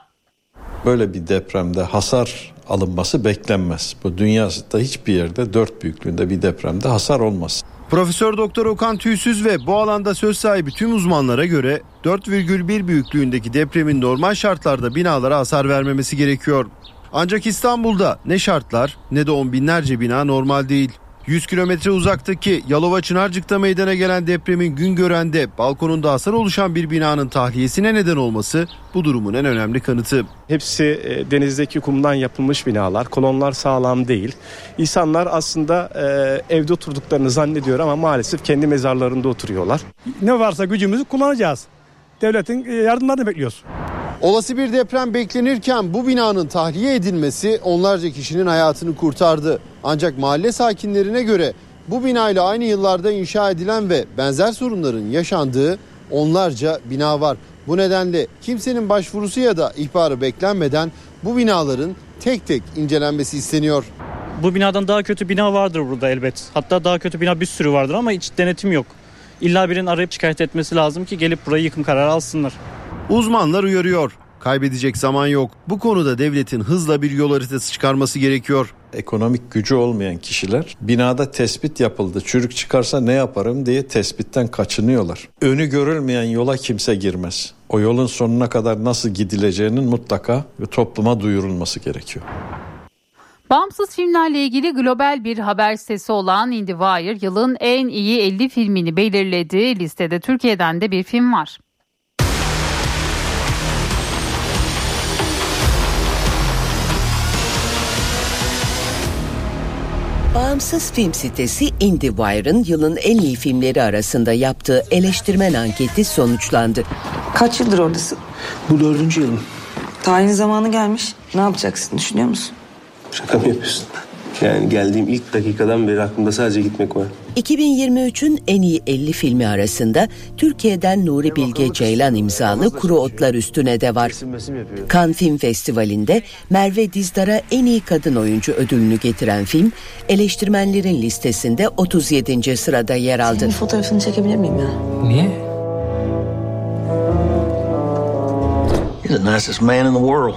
Böyle bir depremde hasar alınması beklenmez. Bu dünyada hiçbir yerde dört büyüklüğünde bir depremde hasar olmaz. Profesör Doktor Okan Tüysüz ve bu alanda söz sahibi tüm uzmanlara göre 4,1 büyüklüğündeki depremin normal şartlarda binalara hasar vermemesi gerekiyor. Ancak İstanbul'da ne şartlar ne de on binlerce bina normal değil. 100 kilometre uzaktaki Yalova Çınarcık'ta meydana gelen depremin gün görende balkonunda hasar oluşan bir binanın tahliyesine neden olması bu durumun en önemli kanıtı. Hepsi e, denizdeki kumdan yapılmış binalar, kolonlar sağlam değil. İnsanlar aslında e, evde oturduklarını zannediyor ama maalesef kendi mezarlarında oturuyorlar. Ne varsa gücümüzü kullanacağız. Devletin e, yardımlarını bekliyoruz. Olası bir deprem beklenirken bu binanın tahliye edilmesi onlarca kişinin hayatını kurtardı. Ancak mahalle sakinlerine göre bu binayla aynı yıllarda inşa edilen ve benzer sorunların yaşandığı onlarca bina var. Bu nedenle kimsenin başvurusu ya da ihbarı beklenmeden bu binaların tek tek incelenmesi isteniyor. Bu binadan daha kötü bina vardır burada elbet. Hatta daha kötü bina bir sürü vardır ama hiç denetim yok. İlla birinin arayıp şikayet etmesi lazım ki gelip burayı yıkım kararı alsınlar. Uzmanlar uyarıyor. Kaybedecek zaman yok. Bu konuda devletin hızla bir yol haritası çıkarması gerekiyor. Ekonomik gücü olmayan kişiler binada tespit yapıldı. Çürük çıkarsa ne yaparım diye tespitten kaçınıyorlar. Önü görülmeyen yola kimse girmez. O yolun sonuna kadar nasıl gidileceğinin mutlaka topluma duyurulması gerekiyor. Bağımsız filmlerle ilgili global bir haber sitesi olan IndieWire yılın en iyi 50 filmini belirledi. Listede Türkiye'den de bir film var. Bağımsız film sitesi IndieWire'ın yılın en iyi filmleri arasında yaptığı eleştirmen anketi sonuçlandı. Kaç yıldır oradasın? Bu dördüncü yılım. Tayin zamanı gelmiş. Ne yapacaksın düşünüyor musun? Şaka mı yapıyorsun? Yani geldiğim ilk dakikadan beri aklımda sadece gitmek var. 2023'ün en iyi 50 filmi arasında Türkiye'den Nuri Bilge Ceylan imzalı Kuru Otlar Üstüne de var. Cannes Film Festivali'nde Merve Dizdar'a en iyi kadın oyuncu ödülünü getiren film eleştirmenlerin listesinde 37. sırada yer aldı. Senin fotoğrafını çekebilir miyim ya? Niye? You're the nicest man in the world.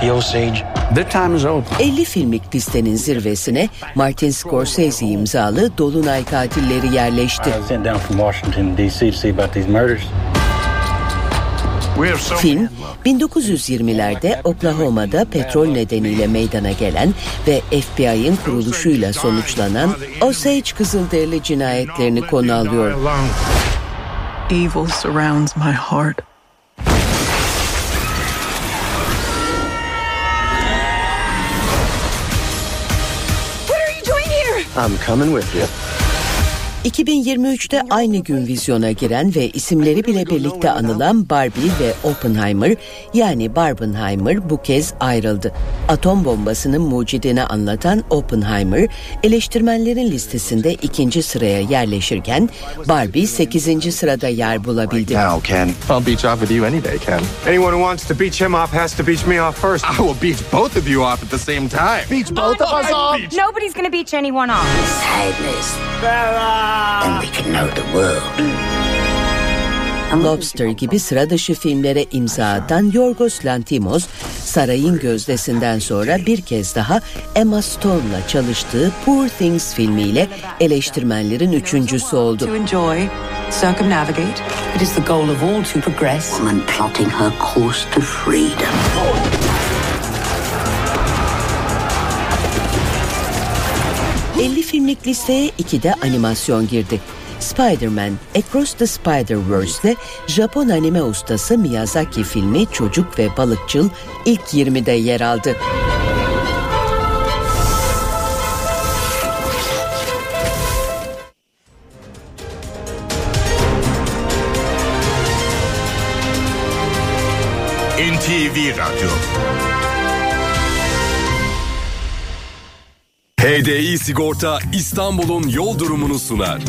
The Osage. The time is over. 50 filmlik listenin zirvesine Martin Scorsese imzalı Dolunay Katilleri yerleşti. Film 1920'lerde Oklahoma'da petrol nedeniyle meydana gelen ve FBI'ın kuruluşuyla sonuçlanan Osage Kızılderili cinayetlerini konu alıyor. Evil surrounds my heart. I'm coming with you. 2023'te aynı gün vizyona giren ve isimleri bile birlikte anılan Barbie ve Oppenheimer yani Barbenheimer bu kez ayrıldı. Atom bombasının mucidini anlatan Oppenheimer eleştirmenlerin listesinde ikinci sıraya yerleşirken Barbie 8. sırada yer bulabildi. Now, Ken. I'll beach off with you any day, Ken. Anyone who wants to beach him off has to beach me off first. I will beach both of you off at the same time. Beach both of us off? Nobody's gonna beach anyone off. Sadness. And we can know the world. Lobster gibi sıra dışı filmlere imza atan Yorgos Lanthimos, Sarayın Gözdesi'nden sonra bir kez daha Emma Stone'la çalıştığı Poor Things filmiyle eleştirmenlerin üçüncüsü oldu. To enjoy, circumnavigate. It is the goal of all to progress. Woman plotting her course to freedom. ...50 filmlik listeye iki de animasyon girdi. Spider-Man Across the Spider-Verse'le Japon anime ustası Miyazaki filmi Çocuk ve Balıkçıl ilk 20'de yer aldı. NTV Radyo HDI Sigorta İstanbul'un yol durumunu sunar.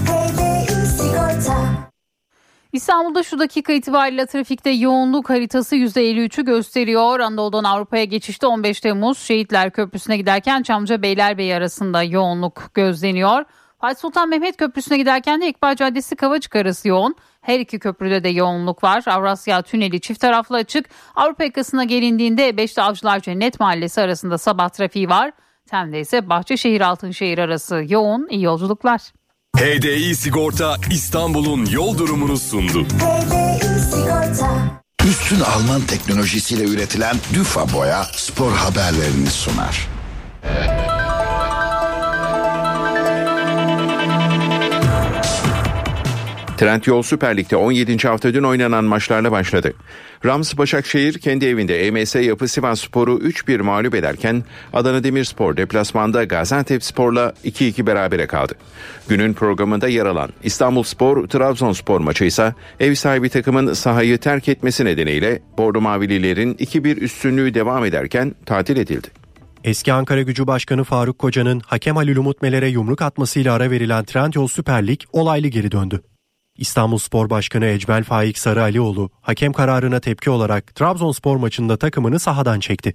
İstanbul'da şu dakika itibariyle trafikte yoğunluk haritası %53'ü gösteriyor. Anadolu'dan Avrupa'ya geçişte 15 Temmuz Şehitler Köprüsü'ne giderken Çamlıca Beylerbeyi arasında yoğunluk gözleniyor. Fatih Sultan Mehmet Köprüsü'ne giderken de İkbal Caddesi Kavacık arası yoğun. Her iki köprüde de yoğunluk var. Avrasya Tüneli çift taraflı açık. Avrupa yakasına gelindiğinde E5'te Avcılar Cennet Mahallesi arasında sabah trafiği var. Tem'de ise Bahçeşehir Altınşehir arası yoğun. İyi yolculuklar. HDI Sigorta İstanbul'un yol durumunu sundu. Üstün Alman teknolojisiyle üretilen Düfa Boya spor haberlerini sunar. Trendyol Süper Lig'de 17. hafta dün oynanan maçlarla başladı. Rams Başakşehir kendi evinde EMS Yapı Sivas Spor'u 3-1 mağlup ederken Adana Demirspor deplasmanda Gaziantep Spor'la 2-2 berabere kaldı. Günün programında yer alan İstanbul Spor Trabzonspor maçı ise ev sahibi takımın sahayı terk etmesi nedeniyle Bordo Mavililerin 2-1 üstünlüğü devam ederken tatil edildi. Eski Ankara Gücü Başkanı Faruk Koca'nın hakem Halil Umut Meler'e yumruk atmasıyla ara verilen Trendyol Süper Lig olaylı geri döndü. İstanbul Spor Başkanı Ecmel Faik Sarı Alioğlu hakem kararına tepki olarak Trabzonspor maçında takımını sahadan çekti.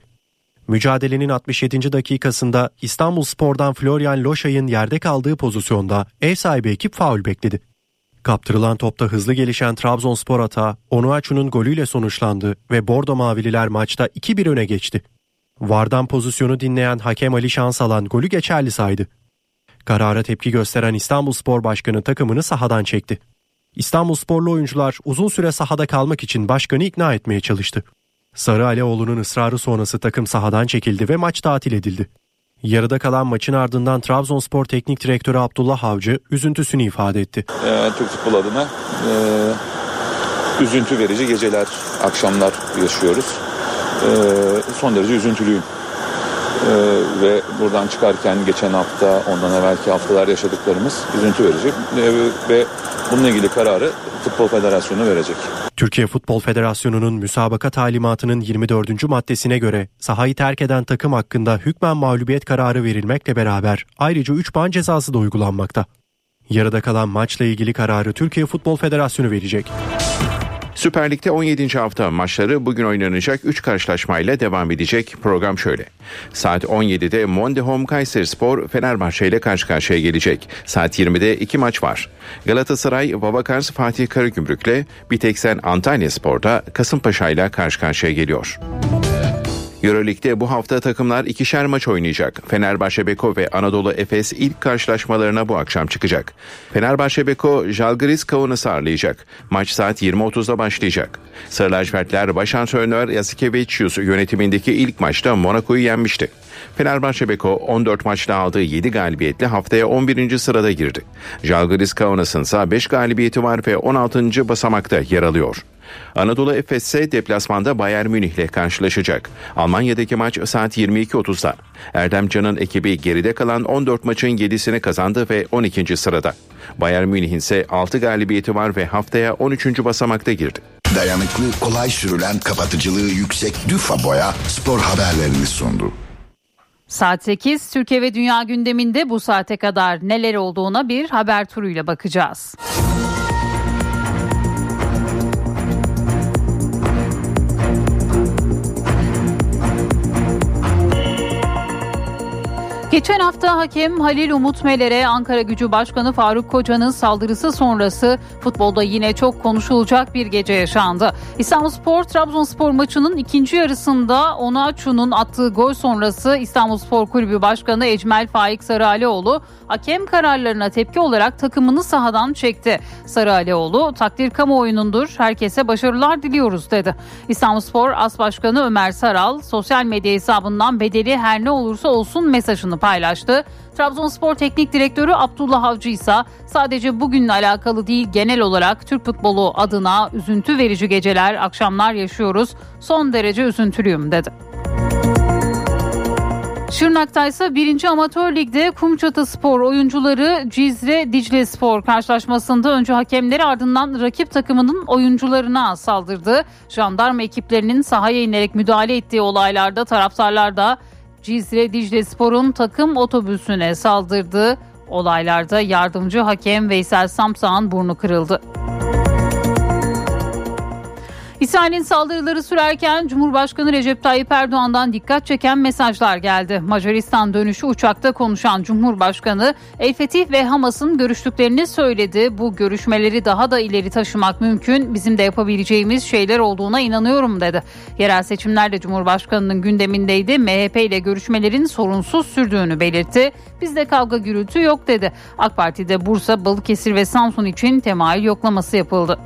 Mücadelenin 67. dakikasında İstanbul Spor'dan Florian Loşay'ın yerde kaldığı pozisyonda ev sahibi ekip faul bekledi. Kaptırılan topta hızlı gelişen Trabzonspor hata Onuachu'nun golüyle sonuçlandı ve Bordo Mavililer maçta 2-1 öne geçti. Vardan pozisyonu dinleyen hakem Ali Şansalan golü geçerli saydı. Karara tepki gösteren İstanbul Spor Başkanı takımını sahadan çekti. İstanbul sporlu oyuncular uzun süre sahada kalmak için başkanı ikna etmeye çalıştı. Sarı Aleoğlu'nun ısrarı sonrası takım sahadan çekildi ve maç tatil edildi. Yarıda kalan maçın ardından Trabzonspor Teknik Direktörü Abdullah Avcı üzüntüsünü ifade etti. Ee, Türk futbol adına e, üzüntü verici geceler, akşamlar yaşıyoruz. E, son derece üzüntülüyüm. E, ve buradan çıkarken geçen hafta, ondan evvelki haftalar yaşadıklarımız üzüntü verici. E, ve bununla ilgili kararı Futbol Federasyonu verecek. Türkiye Futbol Federasyonu'nun müsabaka talimatının 24. maddesine göre sahayı terk eden takım hakkında hükmen mağlubiyet kararı verilmekle beraber ayrıca 3 puan cezası da uygulanmakta. Yarıda kalan maçla ilgili kararı Türkiye Futbol Federasyonu verecek. Süper Lig'de 17. hafta maçları bugün oynanacak 3 karşılaşmayla devam edecek. Program şöyle. Saat 17'de Monde Home Kayseri Spor Fenerbahçe ile karşı karşıya gelecek. Saat 20'de 2 maç var. Galatasaray Babakars Fatih Karagümrük'le Biteksen Antalya Spor'da Kasımpaşa ile karşı karşıya geliyor. Euroleague'de bu hafta takımlar ikişer maç oynayacak. Fenerbahçe Beko ve Anadolu Efes ilk karşılaşmalarına bu akşam çıkacak. Fenerbahçe Beko Jalgiris Kaunas'ı ağırlayacak. Maç saat 20.30'da başlayacak. Sarı lacivertler baş antrenör Yasikevicius yönetimindeki ilk maçta Monaco'yu yenmişti. Fenerbahçe Beko 14 maçta aldığı 7 galibiyetle haftaya 11. sırada girdi. Jalgiris Kaunas'ın ise 5 galibiyeti var ve 16. basamakta yer alıyor. Anadolu Efes ise deplasmanda Bayern Münih ile karşılaşacak. Almanya'daki maç saat 22.30'da. Erdem Can'ın ekibi geride kalan 14 maçın 7'sini kazandı ve 12. sırada. Bayern Münih'in ise 6 galibiyeti var ve haftaya 13. basamakta girdi. Dayanıklı, kolay sürülen, kapatıcılığı yüksek Düfa Boya spor haberlerini sundu. Saat 8 Türkiye ve Dünya gündeminde bu saate kadar neler olduğuna bir haber turuyla bakacağız. Geçen hafta hakem Halil Umut Meler'e Ankara Gücü Başkanı Faruk Koca'nın saldırısı sonrası futbolda yine çok konuşulacak bir gece yaşandı. İstanbulspor Trabzonspor maçının ikinci yarısında Onaçu'nun attığı gol sonrası İstanbulspor Kulübü Başkanı Ecmel Faik Sarıalioğlu hakem kararlarına tepki olarak takımını sahadan çekti. Sarıalioğlu takdir kamuoyunundur herkese başarılar diliyoruz dedi. İstanbulspor As Başkanı Ömer Saral sosyal medya hesabından bedeli her ne olursa olsun mesajını paylaştı. Trabzonspor Teknik Direktörü Abdullah Avcı ise sadece bugünle alakalı değil genel olarak Türk futbolu adına üzüntü verici geceler, akşamlar yaşıyoruz. Son derece üzüntülüyüm dedi. Şırnak'ta ise 1. Amatör Lig'de Kumçatı Spor oyuncuları Cizre Dicle Spor karşılaşmasında önce hakemleri ardından rakip takımının oyuncularına saldırdı. Jandarma ekiplerinin sahaya inerek müdahale ettiği olaylarda taraftarlar da Cizre Dicle Spor'un takım otobüsüne saldırdığı olaylarda yardımcı hakem Veysel Samsağ'ın burnu kırıldı. İsrail'in saldırıları sürerken Cumhurbaşkanı Recep Tayyip Erdoğan'dan dikkat çeken mesajlar geldi. Macaristan dönüşü uçakta konuşan Cumhurbaşkanı El Fetih ve Hamas'ın görüştüklerini söyledi. Bu görüşmeleri daha da ileri taşımak mümkün. Bizim de yapabileceğimiz şeyler olduğuna inanıyorum dedi. Yerel seçimlerde Cumhurbaşkanı'nın gündemindeydi. MHP ile görüşmelerin sorunsuz sürdüğünü belirtti. Bizde kavga gürültü yok dedi. AK Parti'de Bursa, Balıkesir ve Samsun için temayül yoklaması yapıldı.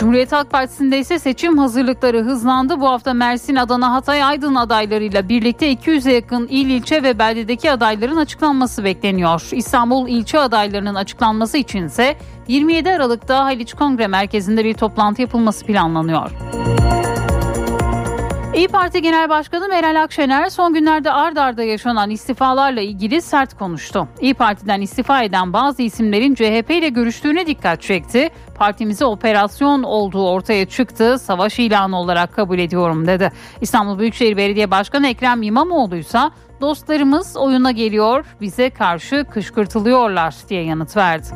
Cumhuriyet Halk Partisi'nde ise seçim hazırlıkları hızlandı. Bu hafta Mersin, Adana, Hatay, Aydın adaylarıyla birlikte 200'e yakın il, ilçe ve beldedeki adayların açıklanması bekleniyor. İstanbul ilçe adaylarının açıklanması içinse 27 Aralık'ta Haliç Kongre Merkezi'nde bir toplantı yapılması planlanıyor. İyi Parti Genel Başkanı Meral Akşener son günlerde ard arda yaşanan istifalarla ilgili sert konuştu. İyi Parti'den istifa eden bazı isimlerin CHP ile görüştüğüne dikkat çekti. Partimize operasyon olduğu ortaya çıktı, savaş ilanı olarak kabul ediyorum dedi. İstanbul Büyükşehir Belediye Başkanı Ekrem İmamoğlu ise dostlarımız oyuna geliyor, bize karşı kışkırtılıyorlar diye yanıt verdi.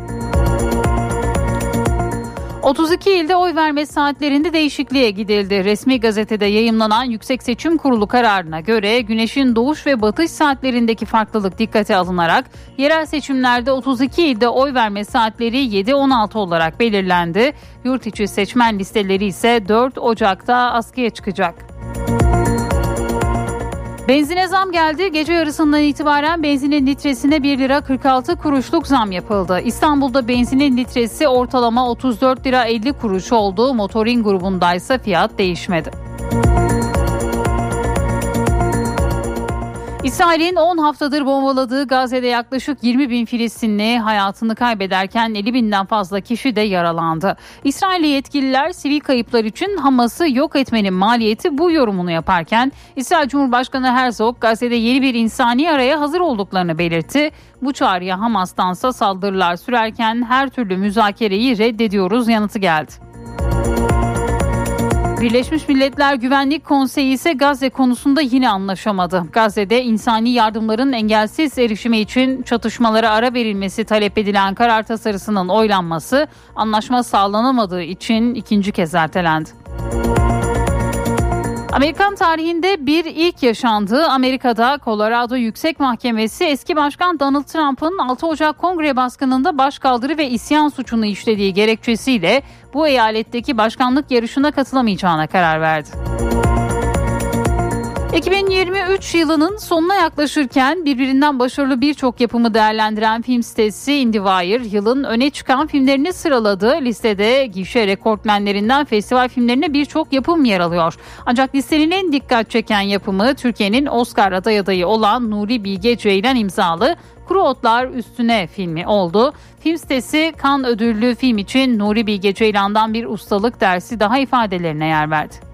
32 ilde oy verme saatlerinde değişikliğe gidildi. Resmi gazetede yayımlanan Yüksek Seçim Kurulu kararına göre güneşin doğuş ve batış saatlerindeki farklılık dikkate alınarak yerel seçimlerde 32 ilde oy verme saatleri 7-16 olarak belirlendi. Yurt içi seçmen listeleri ise 4 Ocak'ta askıya çıkacak. Benzine zam geldi. Gece yarısından itibaren benzinin litresine 1 lira 46 kuruşluk zam yapıldı. İstanbul'da benzinin litresi ortalama 34 lira 50 kuruş oldu. Motorin grubundaysa fiyat değişmedi. İsrail'in 10 haftadır bombaladığı Gazze'de yaklaşık 20 bin Filistinli hayatını kaybederken 50 binden fazla kişi de yaralandı. İsrailli yetkililer sivil kayıplar için Hamas'ı yok etmenin maliyeti bu yorumunu yaparken İsrail Cumhurbaşkanı Herzog Gazze'de yeni bir insani araya hazır olduklarını belirtti. Bu çağrıya Hamas'tansa saldırılar sürerken her türlü müzakereyi reddediyoruz yanıtı geldi. Birleşmiş Milletler Güvenlik Konseyi ise Gazze konusunda yine anlaşamadı. Gazze'de insani yardımların engelsiz erişimi için çatışmalara ara verilmesi talep edilen karar tasarısının oylanması anlaşma sağlanamadığı için ikinci kez ertelendi. Amerikan tarihinde bir ilk yaşandı. Amerika'da Colorado Yüksek Mahkemesi eski başkan Donald Trump'ın 6 Ocak Kongre baskınında başkaldırı ve isyan suçunu işlediği gerekçesiyle bu eyaletteki başkanlık yarışına katılamayacağına karar verdi. 2023 yılının sonuna yaklaşırken birbirinden başarılı birçok yapımı değerlendiren film sitesi IndieWire yılın öne çıkan filmlerini sıraladı. Listede gişe rekortmenlerinden festival filmlerine birçok yapım yer alıyor. Ancak listenin en dikkat çeken yapımı Türkiye'nin Oscar aday adayı olan Nuri Bilge Ceylan imzalı Kuru Otlar Üstüne filmi oldu. Film sitesi kan ödüllü film için Nuri Bilge Ceylan'dan bir ustalık dersi daha ifadelerine yer verdi.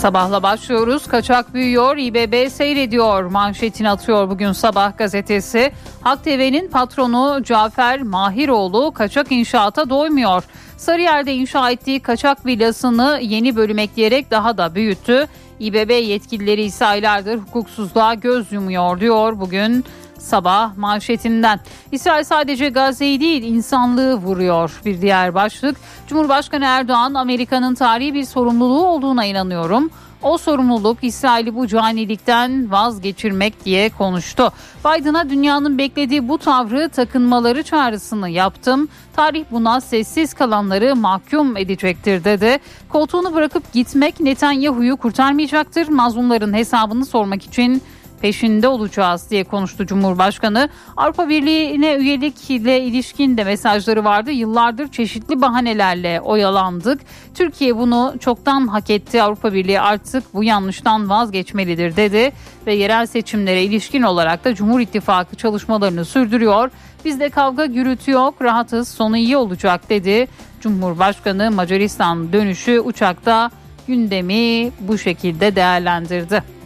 Sabahla başlıyoruz. Kaçak büyüyor, İBB seyrediyor. Manşetini atıyor bugün sabah gazetesi. Hak TV'nin patronu Cafer Mahiroğlu kaçak inşaata doymuyor. Sarıyer'de inşa ettiği kaçak villasını yeni bölüm ekleyerek daha da büyüttü. İBB yetkilileri ise aylardır hukuksuzluğa göz yumuyor diyor bugün sabah manşetinden. İsrail sadece Gazze'yi değil insanlığı vuruyor. Bir diğer başlık Cumhurbaşkanı Erdoğan Amerika'nın tarihi bir sorumluluğu olduğuna inanıyorum. O sorumluluk İsrail'i bu canilikten vazgeçirmek diye konuştu. Biden'a dünyanın beklediği bu tavrı takınmaları çağrısını yaptım. Tarih buna sessiz kalanları mahkum edecektir dedi. Koltuğunu bırakıp gitmek Netanyahu'yu kurtarmayacaktır. Mazlumların hesabını sormak için peşinde olacağız diye konuştu Cumhurbaşkanı. Avrupa Birliği'ne üyelikle ilişkin de mesajları vardı. Yıllardır çeşitli bahanelerle oyalandık. Türkiye bunu çoktan hak etti. Avrupa Birliği artık bu yanlıştan vazgeçmelidir dedi ve yerel seçimlere ilişkin olarak da Cumhur İttifakı çalışmalarını sürdürüyor. Bizde kavga gürültü yok, rahatız, sonu iyi olacak dedi. Cumhurbaşkanı Macaristan dönüşü uçakta gündemi bu şekilde değerlendirdi.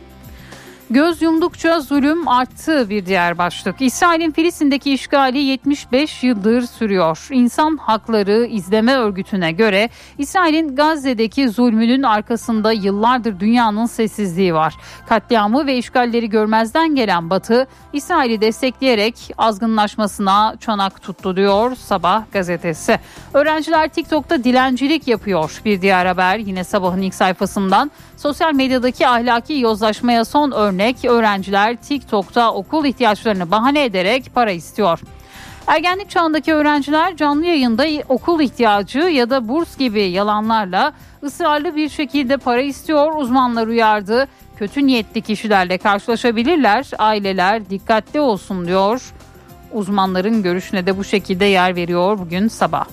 Göz yumdukça zulüm arttı bir diğer başlık. İsrail'in Filistin'deki işgali 75 yıldır sürüyor. İnsan Hakları İzleme Örgütü'ne göre İsrail'in Gazze'deki zulmünün arkasında yıllardır dünyanın sessizliği var. Katliamı ve işgalleri görmezden gelen Batı, İsrail'i destekleyerek azgınlaşmasına çanak tuttu diyor Sabah gazetesi. Öğrenciler TikTok'ta dilencilik yapıyor. Bir diğer haber yine sabahın ilk sayfasından. Sosyal medyadaki ahlaki yozlaşmaya son örnek öğrenciler TikTok'ta okul ihtiyaçlarını bahane ederek para istiyor. Ergenlik çağındaki öğrenciler canlı yayında okul ihtiyacı ya da burs gibi yalanlarla ısrarlı bir şekilde para istiyor. Uzmanlar uyardı. Kötü niyetli kişilerle karşılaşabilirler. Aileler dikkatli olsun diyor. Uzmanların görüşüne de bu şekilde yer veriyor bugün sabah.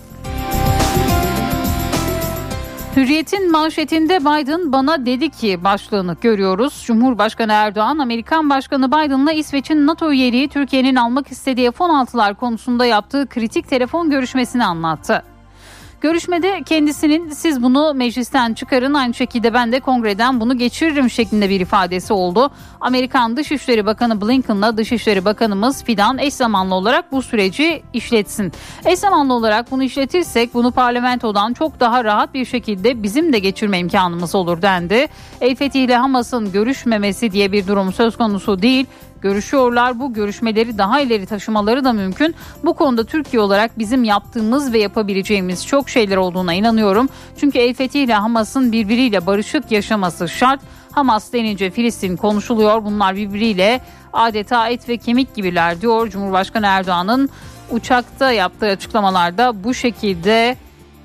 Hürriyet'in manşetinde Biden bana dedi ki başlığını görüyoruz. Cumhurbaşkanı Erdoğan, Amerikan Başkanı Biden'la İsveç'in NATO üyeliği Türkiye'nin almak istediği F-16'lar konusunda yaptığı kritik telefon görüşmesini anlattı. Görüşmede kendisinin siz bunu meclisten çıkarın aynı şekilde ben de kongreden bunu geçiririm şeklinde bir ifadesi oldu. Amerikan Dışişleri Bakanı Blinken'la Dışişleri Bakanımız Fidan eş zamanlı olarak bu süreci işletsin. Eş zamanlı olarak bunu işletirsek bunu parlamentodan çok daha rahat bir şekilde bizim de geçirme imkanımız olur dendi. El Fethi ile Hamas'ın görüşmemesi diye bir durum söz konusu değil görüşüyorlar. Bu görüşmeleri daha ileri taşımaları da mümkün. Bu konuda Türkiye olarak bizim yaptığımız ve yapabileceğimiz çok şeyler olduğuna inanıyorum. Çünkü El Fethi ile Hamas'ın birbiriyle barışık yaşaması şart. Hamas denince Filistin konuşuluyor. Bunlar birbiriyle adeta et ve kemik gibiler diyor Cumhurbaşkanı Erdoğan'ın uçakta yaptığı açıklamalarda bu şekilde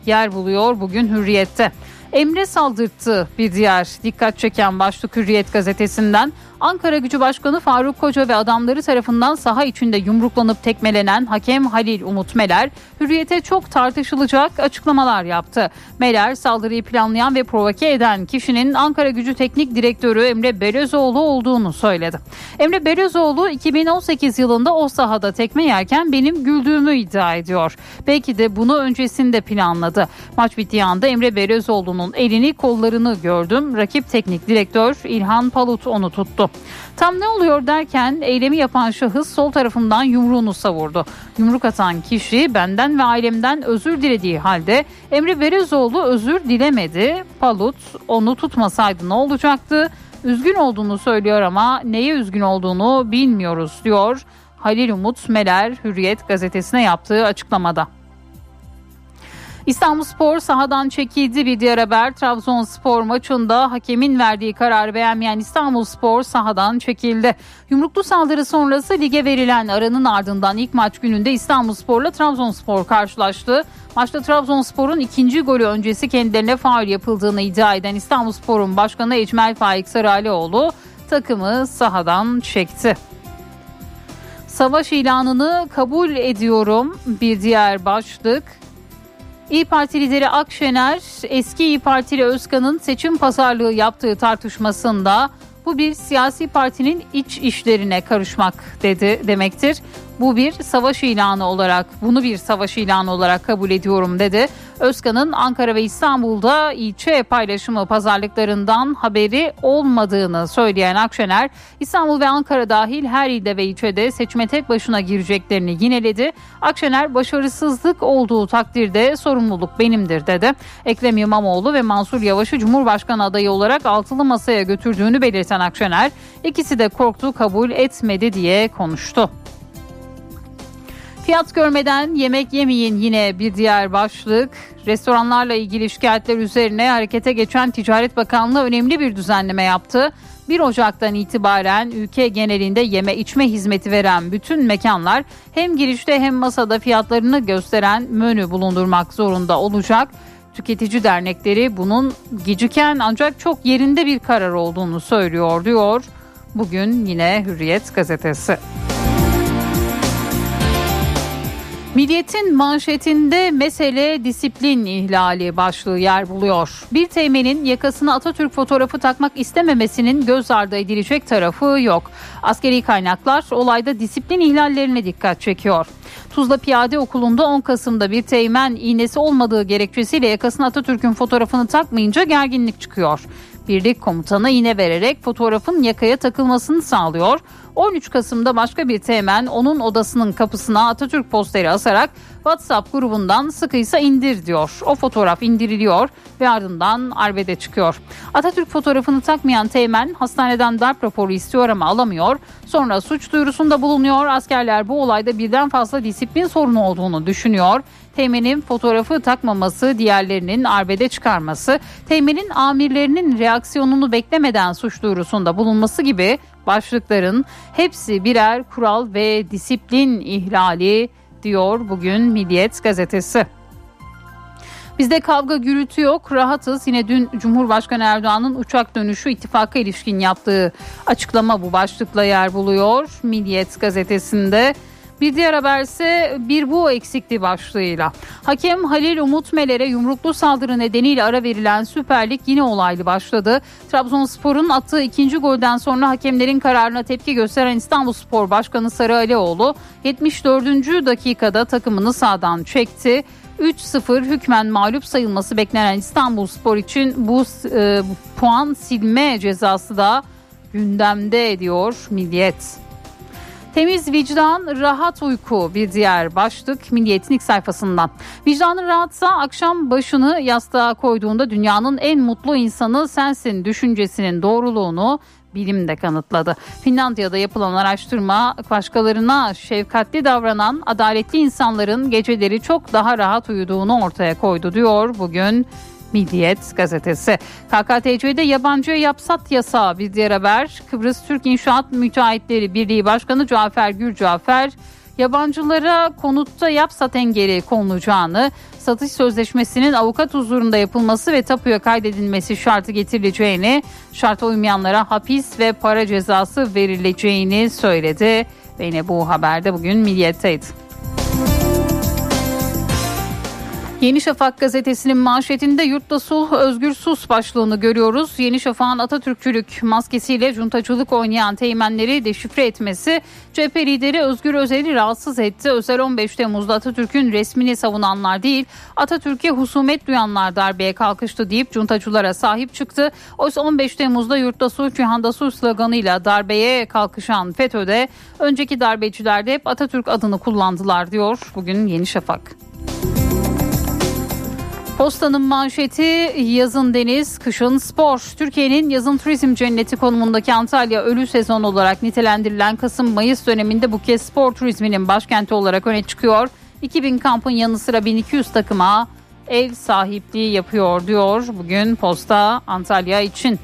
yer buluyor bugün Hürriyet'te. Emre saldırttı bir diğer dikkat çeken başlık Hürriyet gazetesinden. Ankara Gücü Başkanı Faruk Koca ve adamları tarafından saha içinde yumruklanıp tekmelenen hakem Halil Umut Meler, hürriyete çok tartışılacak açıklamalar yaptı. Meler saldırıyı planlayan ve provoke eden kişinin Ankara Gücü Teknik Direktörü Emre Belözoğlu olduğunu söyledi. Emre Belözoğlu 2018 yılında o sahada tekme yerken benim güldüğümü iddia ediyor. Belki de bunu öncesinde planladı. Maç bittiği anda Emre Belözoğlu'nun elini kollarını gördüm. Rakip teknik direktör İlhan Palut onu tuttu. Tam ne oluyor derken eylemi yapan şahıs sol tarafından yumruğunu savurdu. Yumruk atan kişi benden ve ailemden özür dilediği halde Emre Berezoğlu özür dilemedi. Palut onu tutmasaydı ne olacaktı? Üzgün olduğunu söylüyor ama neye üzgün olduğunu bilmiyoruz diyor. Halil Umut Meler Hürriyet gazetesine yaptığı açıklamada. İstanbulspor sahadan çekildi bir diğer haber. Trabzonspor maçında hakemin verdiği kararı beğenmeyen İstanbulspor sahadan çekildi. Yumruklu saldırı sonrası lige verilen aranın ardından ilk maç gününde İstanbulspor'la Trabzonspor karşılaştı. Maçta Trabzonspor'un ikinci golü öncesi kendilerine faul yapıldığını iddia eden İstanbulspor'un başkanı Ecmel Faik Saralioğlu takımı sahadan çekti. Savaş ilanını kabul ediyorum bir diğer başlık. İyi Parti lideri Akşener eski İyi Partili Özkan'ın seçim pazarlığı yaptığı tartışmasında bu bir siyasi partinin iç işlerine karışmak dedi demektir. Bu bir savaş ilanı olarak bunu bir savaş ilanı olarak kabul ediyorum dedi. Özkan'ın Ankara ve İstanbul'da ilçe paylaşımı pazarlıklarından haberi olmadığını söyleyen Akşener, İstanbul ve Ankara dahil her ilde ve ilçede seçime tek başına gireceklerini yineledi. Akşener başarısızlık olduğu takdirde sorumluluk benimdir dedi. Ekrem İmamoğlu ve Mansur Yavaş'ı Cumhurbaşkanı adayı olarak altılı masaya götürdüğünü belirten Akşener, ikisi de korktu kabul etmedi diye konuştu. Fiyat görmeden yemek yemeyin yine bir diğer başlık. Restoranlarla ilgili şikayetler üzerine harekete geçen Ticaret Bakanlığı önemli bir düzenleme yaptı. 1 Ocak'tan itibaren ülke genelinde yeme içme hizmeti veren bütün mekanlar hem girişte hem masada fiyatlarını gösteren menü bulundurmak zorunda olacak. Tüketici dernekleri bunun geciken ancak çok yerinde bir karar olduğunu söylüyor diyor bugün yine Hürriyet gazetesi. Milliyet'in manşetinde mesele disiplin ihlali başlığı yer buluyor. Bir teğmenin yakasına Atatürk fotoğrafı takmak istememesinin göz ardı edilecek tarafı yok. Askeri kaynaklar olayda disiplin ihlallerine dikkat çekiyor. Tuzla Piyade Okulu'nda 10 Kasım'da bir teğmen iğnesi olmadığı gerekçesiyle yakasına Atatürk'ün fotoğrafını takmayınca gerginlik çıkıyor. Birlik komutanı iğne vererek fotoğrafın yakaya takılmasını sağlıyor. 13 Kasım'da başka bir teğmen onun odasının kapısına Atatürk posteri asarak WhatsApp grubundan sıkıysa indir diyor. O fotoğraf indiriliyor ve ardından arbede çıkıyor. Atatürk fotoğrafını takmayan teğmen hastaneden darp raporu istiyor ama alamıyor. Sonra suç duyurusunda bulunuyor. Askerler bu olayda birden fazla disiplin sorunu olduğunu düşünüyor. Teğmenin fotoğrafı takmaması, diğerlerinin arbede çıkarması, teğmenin amirlerinin reaksiyonunu beklemeden suç duyurusunda bulunması gibi başlıkların hepsi birer kural ve disiplin ihlali diyor bugün Milliyet gazetesi. Bizde kavga gürültü yok, rahatız. Yine dün Cumhurbaşkanı Erdoğan'ın uçak dönüşü ittifaka ilişkin yaptığı açıklama bu başlıkla yer buluyor. Milliyet gazetesinde bir diğer haber ise bir bu eksikti başlığıyla. Hakem Halil Umut Meler'e yumruklu saldırı nedeniyle ara verilen Süper Lig yine olaylı başladı. Trabzonspor'un attığı ikinci golden sonra hakemlerin kararına tepki gösteren İstanbulspor Başkanı Sarı Alioğlu 74. dakikada takımını sağdan çekti. 3-0 hükmen mağlup sayılması beklenen İstanbulspor için bu e, puan silme cezası da gündemde ediyor Milliyet. Temiz vicdan, rahat uyku bir diğer başlık Milliyet'in ilk sayfasından. Vicdanın rahatsa akşam başını yastığa koyduğunda dünyanın en mutlu insanı sensin düşüncesinin doğruluğunu bilim de kanıtladı. Finlandiya'da yapılan araştırma başkalarına şefkatli davranan adaletli insanların geceleri çok daha rahat uyuduğunu ortaya koydu diyor bugün Milliyet gazetesi. KKTC'de yabancı yapsat yasağı bir diğer haber. Kıbrıs Türk İnşaat Müteahhitleri Birliği Başkanı Cafer Gürcafer yabancılara konutta yapsat engeli konulacağını, satış sözleşmesinin avukat huzurunda yapılması ve tapuya kaydedilmesi şartı getirileceğini, şarta uymayanlara hapis ve para cezası verileceğini söyledi. Ve yine bu haberde bugün Milliyet'teydi. Yeni Şafak gazetesinin manşetinde yurtta sulh özgür sus başlığını görüyoruz. Yeni Şafak'ın Atatürkçülük maskesiyle cuntacılık oynayan teğmenleri deşifre etmesi CHP lideri Özgür Özel'i rahatsız etti. Özel 15 Temmuz'da Atatürk'ün resmini savunanlar değil Atatürk'e husumet duyanlar darbeye kalkıştı deyip cuntacılara sahip çıktı. Oysa 15 Temmuz'da yurtta sulh cihanda sulh sloganıyla darbeye kalkışan FETÖ'de önceki darbeciler de hep Atatürk adını kullandılar diyor bugün Yeni Şafak. Postanın manşeti yazın deniz, kışın spor. Türkiye'nin yazın turizm cenneti konumundaki Antalya ölü sezon olarak nitelendirilen Kasım-Mayıs döneminde bu kez spor turizminin başkenti olarak öne çıkıyor. 2000 kampın yanı sıra 1200 takıma ev sahipliği yapıyor diyor bugün Posta Antalya için.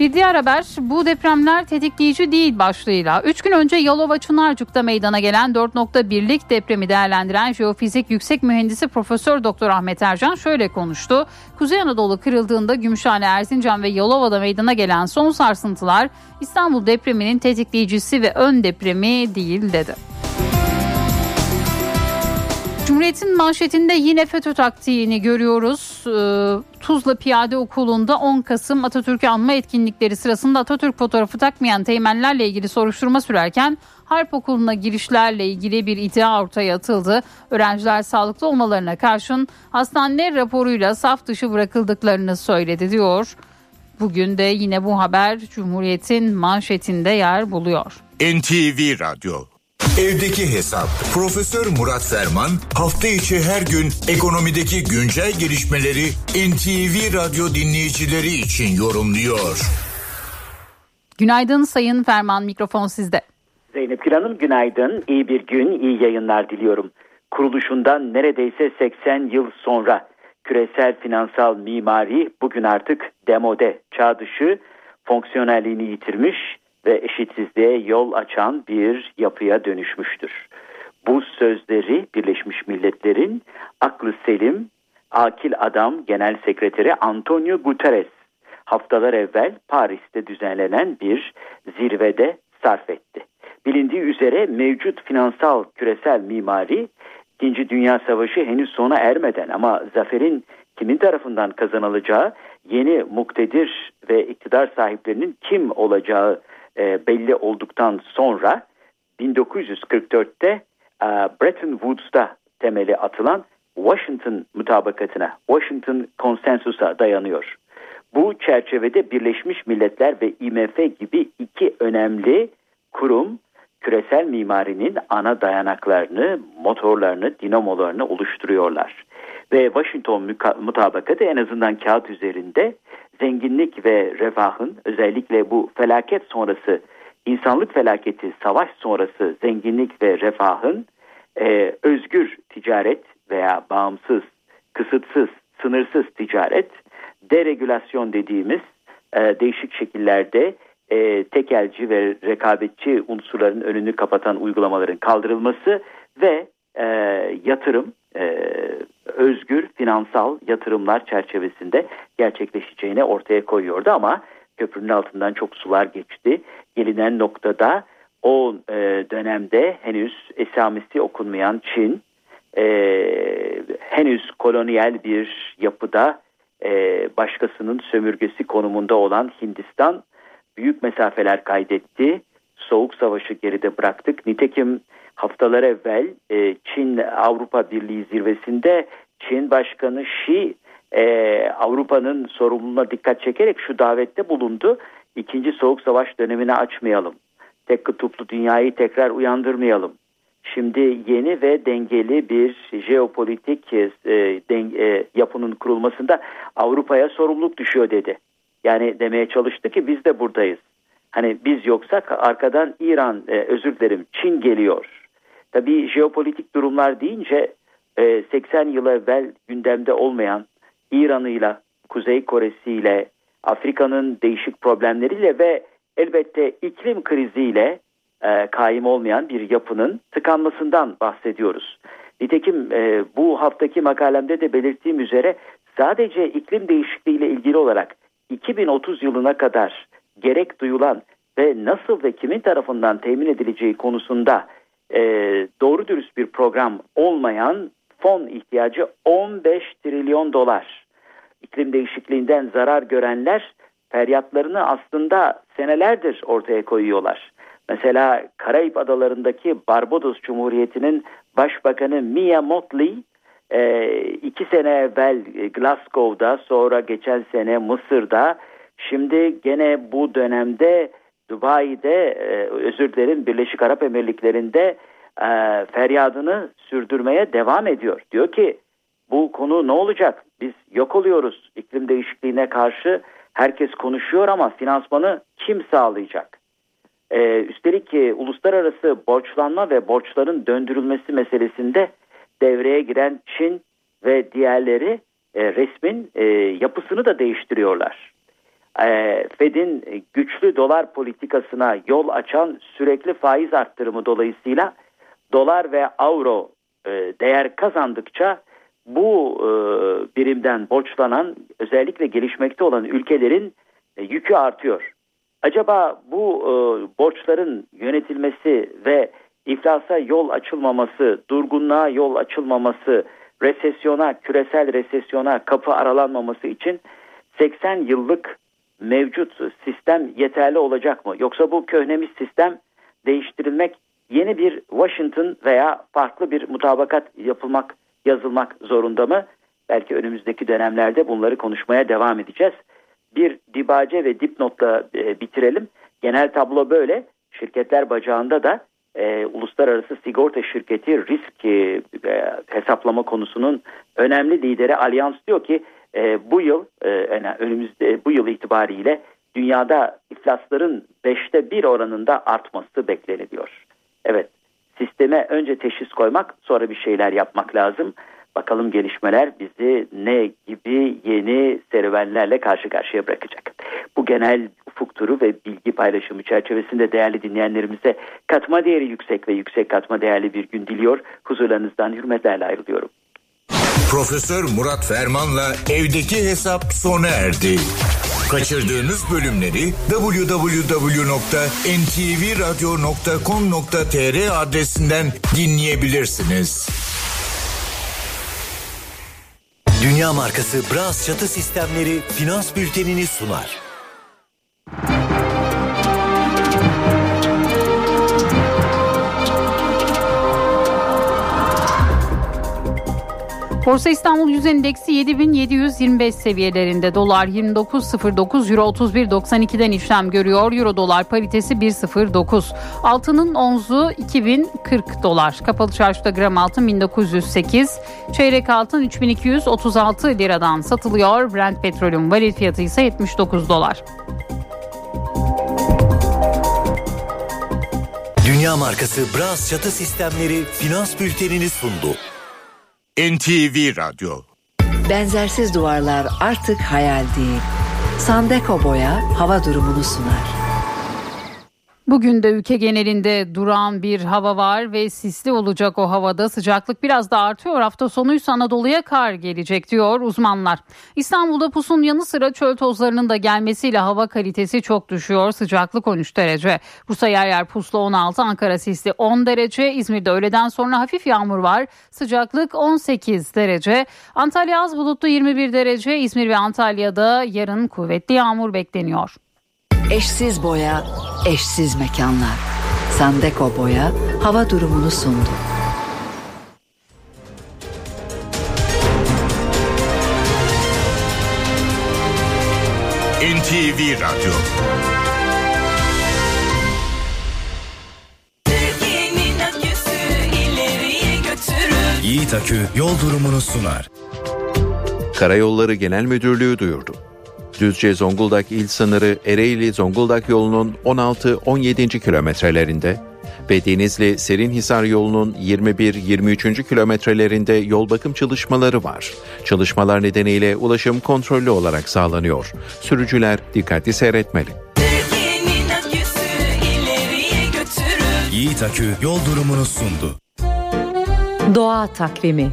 Bir diğer haber bu depremler tetikleyici değil başlığıyla. 3 gün önce Yalova Çınarcık'ta meydana gelen 4.1'lik depremi değerlendiren jeofizik yüksek mühendisi Profesör Doktor Ahmet Ercan şöyle konuştu. Kuzey Anadolu kırıldığında Gümüşhane, Erzincan ve Yalova'da meydana gelen son sarsıntılar İstanbul depreminin tetikleyicisi ve ön depremi değil dedi. Cumhuriyet'in manşetinde yine FETÖ taktiğini görüyoruz. Ee, Tuzla Piyade Okulu'nda 10 Kasım Atatürk'ü anma etkinlikleri sırasında Atatürk fotoğrafı takmayan teğmenlerle ilgili soruşturma sürerken Harp Okulu'na girişlerle ilgili bir iddia ortaya atıldı. Öğrenciler sağlıklı olmalarına karşın hastane raporuyla saf dışı bırakıldıklarını söyledi diyor. Bugün de yine bu haber Cumhuriyet'in manşetinde yer buluyor. NTV Radyo Evdeki Hesap. Profesör Murat Ferman hafta içi her gün ekonomideki güncel gelişmeleri NTV Radyo dinleyicileri için yorumluyor. Günaydın Sayın Ferman mikrofon sizde. Zeynep Gül Hanım günaydın. İyi bir gün, iyi yayınlar diliyorum. Kuruluşundan neredeyse 80 yıl sonra küresel finansal mimari bugün artık demode, çağ dışı fonksiyonelliğini yitirmiş ve eşitsizliğe yol açan bir yapıya dönüşmüştür. Bu sözleri Birleşmiş Milletler'in aklı selim, akil adam genel sekreteri Antonio Guterres haftalar evvel Paris'te düzenlenen bir zirvede sarf etti. Bilindiği üzere mevcut finansal küresel mimari İkinci Dünya Savaşı henüz sona ermeden ama zaferin kimin tarafından kazanılacağı, yeni muktedir ve iktidar sahiplerinin kim olacağı e, belli olduktan sonra 1944'te e, Bretton Woods'ta temeli atılan Washington mutabakatına, Washington konsensusa dayanıyor. Bu çerçevede Birleşmiş Milletler ve IMF gibi iki önemli kurum küresel mimarinin ana dayanaklarını, motorlarını, dinamolarını oluşturuyorlar. Ve Washington mutabakatı en azından kağıt üzerinde zenginlik ve refahın özellikle bu felaket sonrası insanlık felaketi savaş sonrası zenginlik ve refahın e, özgür ticaret veya bağımsız, kısıtsız, sınırsız ticaret, deregülasyon dediğimiz e, değişik şekillerde e, tekelci ve rekabetçi unsurların önünü kapatan uygulamaların kaldırılması ve e, yatırım, e, özgür finansal yatırımlar çerçevesinde gerçekleşeceğini ortaya koyuyordu ama köprünün altından çok sular geçti. Gelinen noktada o e, dönemde henüz esamesi okunmayan Çin, e, henüz kolonyal bir yapıda e, başkasının sömürgesi konumunda olan Hindistan büyük mesafeler kaydetti. Soğuk Savaşı geride bıraktık. Nitekim haftalar evvel e, Çin Avrupa Birliği zirvesinde Çin Başkanı Xi e, Avrupa'nın sorumluluğuna dikkat çekerek şu davette bulundu. İkinci Soğuk Savaş dönemini açmayalım. Tek kutuplu dünyayı tekrar uyandırmayalım. Şimdi yeni ve dengeli bir jeopolitik e, den, e, yapının kurulmasında Avrupa'ya sorumluluk düşüyor dedi. Yani demeye çalıştı ki biz de buradayız. Hani biz yoksak arkadan İran, e, özür dilerim Çin geliyor. Tabii jeopolitik durumlar deyince e, 80 yıl evvel gündemde olmayan İran'ıyla, Kuzey Kore'siyle, Afrika'nın değişik problemleriyle ve elbette iklim kriziyle e, kaim olmayan bir yapının tıkanmasından bahsediyoruz. Nitekim e, bu haftaki makalemde de belirttiğim üzere sadece iklim değişikliğiyle ilgili olarak 2030 yılına kadar gerek duyulan ve nasıl ve kimin tarafından temin edileceği konusunda e, doğru dürüst bir program olmayan fon ihtiyacı 15 trilyon dolar. İklim değişikliğinden zarar görenler feryatlarını aslında senelerdir ortaya koyuyorlar. Mesela Karayip Adaları'ndaki Barbados Cumhuriyeti'nin Başbakanı Mia Motley e, iki sene evvel Glasgow'da sonra geçen sene Mısır'da şimdi gene bu dönemde Dubai'de e, özür dilerim Birleşik Arap Emirlikleri'nde e, feryadını sürdürmeye devam ediyor. Diyor ki bu konu ne olacak? Biz yok oluyoruz iklim değişikliğine karşı herkes konuşuyor ama finansmanı kim sağlayacak? Ee, üstelik ki uluslararası borçlanma ve borçların döndürülmesi meselesinde devreye giren Çin ve diğerleri e, resmin e, yapısını da değiştiriyorlar. E, Fed'in güçlü dolar politikasına yol açan sürekli faiz arttırımı dolayısıyla dolar ve avro e, değer kazandıkça bu e, birimden borçlanan özellikle gelişmekte olan ülkelerin e, yükü artıyor. Acaba bu borçların yönetilmesi ve iflasa yol açılmaması, durgunluğa yol açılmaması, resesyona, küresel resesyona kapı aralanmaması için 80 yıllık mevcut sistem yeterli olacak mı? Yoksa bu köhnemiş sistem değiştirilmek, yeni bir Washington veya farklı bir mutabakat yapılmak, yazılmak zorunda mı? Belki önümüzdeki dönemlerde bunları konuşmaya devam edeceğiz. Bir dibace ve dipnotla e, bitirelim. Genel tablo böyle. Şirketler bacağında da e, uluslararası sigorta şirketi risk e, e, hesaplama konusunun önemli lideri Allianz diyor ki e, bu yıl e, önümüzde bu yıl itibariyle dünyada iflasların beşte bir oranında artması bekleniliyor. Evet sisteme önce teşhis koymak sonra bir şeyler yapmak lazım. Bakalım gelişmeler bizi ne gibi yeni serüvenlerle karşı karşıya bırakacak. Bu genel ufuk turu ve bilgi paylaşımı çerçevesinde değerli dinleyenlerimize katma değeri yüksek ve yüksek katma değerli bir gün diliyor. Huzurlarınızdan hürmetlerle ayrılıyorum. Profesör Murat Ferman'la evdeki hesap sona erdi. Kaçırdığınız bölümleri www.ntvradio.com.tr adresinden dinleyebilirsiniz. Dünya markası Bras çatı sistemleri finans bültenini sunar. Borsa İstanbul Yüz Endeksi 7725 seviyelerinde dolar 29.09 euro 31.92'den işlem görüyor. Euro dolar paritesi 1.09. Altının onzu 2040 dolar. Kapalı çarşıda gram altın 1908. Çeyrek altın 3236 liradan satılıyor. Brent petrolün varil fiyatı ise 79 dolar. Dünya markası Bras çatı sistemleri finans bültenini sundu. NTV Radyo Benzersiz duvarlar artık hayal değil. Sandeko Boya hava durumunu sunar. Bugün de ülke genelinde duran bir hava var ve sisli olacak o havada sıcaklık biraz da artıyor. Hafta sonuysa Anadolu'ya kar gelecek diyor uzmanlar. İstanbul'da pusun yanı sıra çöl tozlarının da gelmesiyle hava kalitesi çok düşüyor. Sıcaklık 13 derece. Bursa yer yer puslu 16, Ankara sisli 10 derece. İzmir'de öğleden sonra hafif yağmur var. Sıcaklık 18 derece. Antalya az bulutlu 21 derece. İzmir ve Antalya'da yarın kuvvetli yağmur bekleniyor. Eşsiz boya, eşsiz mekanlar. Sandeko Boya hava durumunu sundu. NTV Radyo Türkiye'nin aküsü ileriye götürür. Yiğit Akü yol durumunu sunar. Karayolları Genel Müdürlüğü duyurdu. Düzce Zonguldak il sınırı Ereğli Zonguldak yolunun 16-17. kilometrelerinde ve Denizli Serinhisar yolunun 21-23. kilometrelerinde yol bakım çalışmaları var. Çalışmalar nedeniyle ulaşım kontrollü olarak sağlanıyor. Sürücüler dikkatli seyretmeli. Aküsü. Yiğit Akü yol durumunu sundu. Doğa takvimi.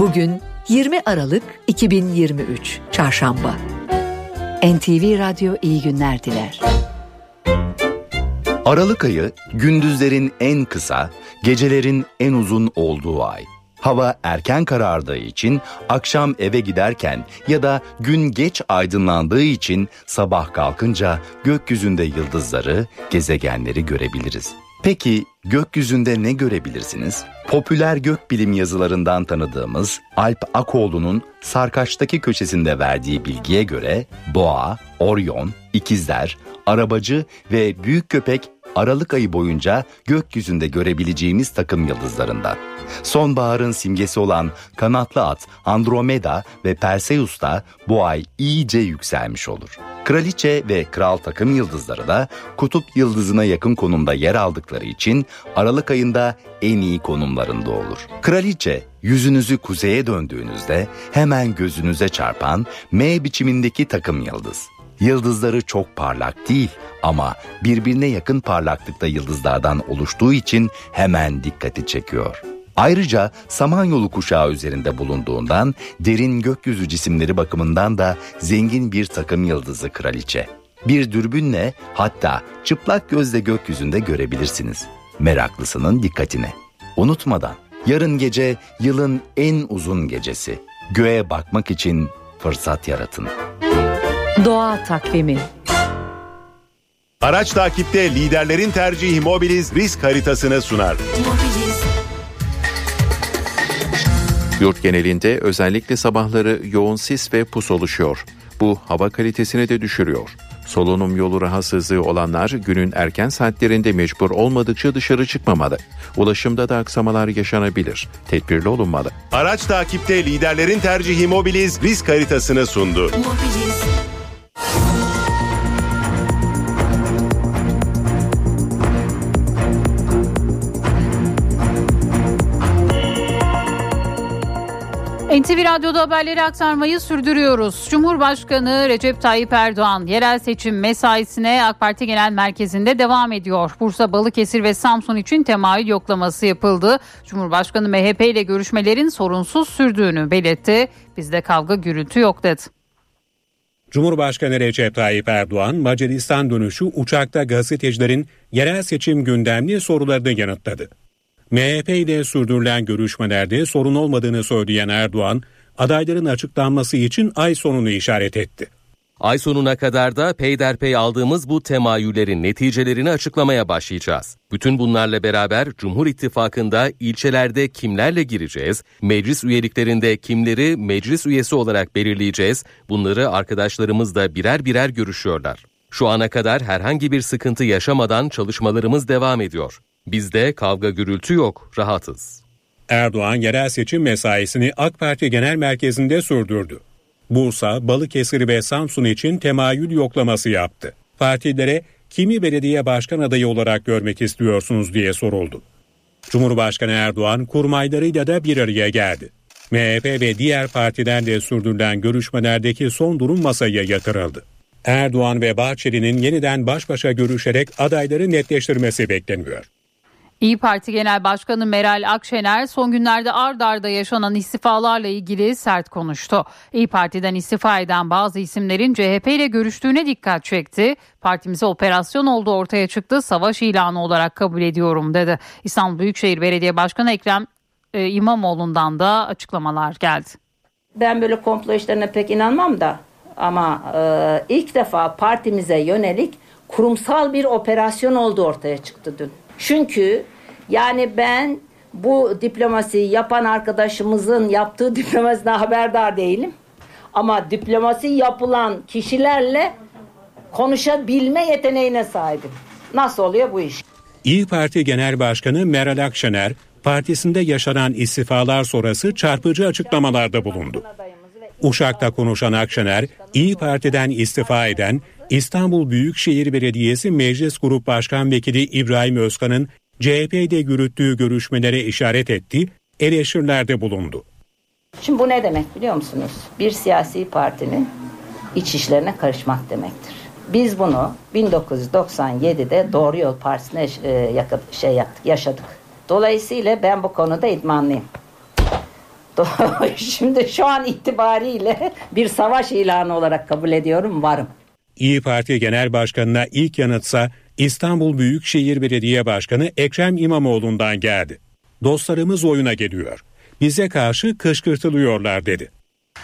Bugün 20 Aralık 2023 Çarşamba. NTV Radyo iyi günler diler. Aralık ayı gündüzlerin en kısa, gecelerin en uzun olduğu ay. Hava erken karardığı için akşam eve giderken ya da gün geç aydınlandığı için sabah kalkınca gökyüzünde yıldızları, gezegenleri görebiliriz. Peki gökyüzünde ne görebilirsiniz? Popüler gökbilim yazılarından tanıdığımız Alp Akoğlu'nun Sarkaç'taki köşesinde verdiği bilgiye göre Boğa, Orion, İkizler, Arabacı ve Büyük Köpek Aralık ayı boyunca gökyüzünde görebileceğimiz takım yıldızlarından. Sonbaharın simgesi olan kanatlı at Andromeda ve Perseus da bu ay iyice yükselmiş olur. Kraliçe ve kral takım yıldızları da kutup yıldızına yakın konumda yer aldıkları için Aralık ayında en iyi konumlarında olur. Kraliçe yüzünüzü kuzeye döndüğünüzde hemen gözünüze çarpan M biçimindeki takım yıldız. Yıldızları çok parlak değil ama birbirine yakın parlaklıkta yıldızlardan oluştuğu için hemen dikkati çekiyor. Ayrıca Samanyolu kuşağı üzerinde bulunduğundan derin gökyüzü cisimleri bakımından da zengin bir takım yıldızı kraliçe. Bir dürbünle hatta çıplak gözle gökyüzünde görebilirsiniz. Meraklısının dikkatine. Unutmadan yarın gece yılın en uzun gecesi. Göğe bakmak için fırsat yaratın. Doğa takvimi. Araç takipte liderlerin tercihi Mobiliz risk haritasını sunar. Yurt genelinde özellikle sabahları yoğun sis ve pus oluşuyor. Bu hava kalitesini de düşürüyor. Solunum yolu rahatsızlığı olanlar günün erken saatlerinde mecbur olmadıkça dışarı çıkmamalı. Ulaşımda da aksamalar yaşanabilir. Tedbirli olunmalı. Araç takipte liderlerin tercihi Mobiliz risk haritasını sundu. NTV Radyo'da haberleri aktarmayı sürdürüyoruz. Cumhurbaşkanı Recep Tayyip Erdoğan yerel seçim mesaisine AK Parti Genel Merkezi'nde devam ediyor. Bursa, Balıkesir ve Samsun için temayül yoklaması yapıldı. Cumhurbaşkanı MHP ile görüşmelerin sorunsuz sürdüğünü belirtti. Bizde kavga gürültü yok dedi. Cumhurbaşkanı Recep Tayyip Erdoğan Macaristan dönüşü uçakta gazetecilerin yerel seçim gündemli sorularını yanıtladı. MHP ile sürdürülen görüşmelerde sorun olmadığını söyleyen Erdoğan, adayların açıklanması için ay sonunu işaret etti. Ay sonuna kadar da peyderpey aldığımız bu temayüllerin neticelerini açıklamaya başlayacağız. Bütün bunlarla beraber Cumhur İttifakı'nda ilçelerde kimlerle gireceğiz, meclis üyeliklerinde kimleri meclis üyesi olarak belirleyeceğiz, bunları arkadaşlarımız da birer birer görüşüyorlar. Şu ana kadar herhangi bir sıkıntı yaşamadan çalışmalarımız devam ediyor. Bizde kavga gürültü yok, rahatız. Erdoğan yerel seçim mesaisini AK Parti Genel Merkezi'nde sürdürdü. Bursa, Balıkesir ve Samsun için temayül yoklaması yaptı. Partilere kimi belediye başkan adayı olarak görmek istiyorsunuz diye soruldu. Cumhurbaşkanı Erdoğan kurmaylarıyla da bir araya geldi. MHP ve diğer partilerle sürdürülen görüşmelerdeki son durum masaya yatırıldı. Erdoğan ve Bahçeli'nin yeniden baş başa görüşerek adayları netleştirmesi bekleniyor. İyi Parti Genel Başkanı Meral Akşener son günlerde ard arda yaşanan istifalarla ilgili sert konuştu. İyi Parti'den istifa eden bazı isimlerin CHP ile görüştüğüne dikkat çekti. Partimize operasyon olduğu ortaya çıktı, savaş ilanı olarak kabul ediyorum dedi. İstanbul Büyükşehir Belediye Başkanı Ekrem e, İmamoğlu'ndan da açıklamalar geldi. Ben böyle komplo işlerine pek inanmam da ama e, ilk defa partimize yönelik kurumsal bir operasyon olduğu ortaya çıktı dün. Çünkü yani ben bu diplomasiyi yapan arkadaşımızın yaptığı diplomasiden haberdar değilim. Ama diplomasi yapılan kişilerle konuşabilme yeteneğine sahibim. Nasıl oluyor bu iş? İyi Parti Genel Başkanı Meral Akşener, partisinde yaşanan istifalar sonrası çarpıcı açıklamalarda bulundu. Uşak'ta konuşan Akşener, İyi Parti'den istifa eden İstanbul Büyükşehir Belediyesi Meclis Grup Başkan Vekili İbrahim Özkan'ın CHP'de yürüttüğü görüşmelere işaret etti, eleştirilerde bulundu. Şimdi bu ne demek biliyor musunuz? Bir siyasi partinin iç işlerine karışmak demektir. Biz bunu 1997'de Doğru Yol Partisi'ne e, şey yaptık, yaşadık. Dolayısıyla ben bu konuda idmanlıyım. Şimdi şu an itibariyle bir savaş ilanı olarak kabul ediyorum, varım. İyi Parti Genel Başkanı'na ilk yanıtsa İstanbul Büyükşehir Belediye Başkanı Ekrem İmamoğlu'ndan geldi. Dostlarımız oyuna geliyor. Bize karşı kışkırtılıyorlar dedi.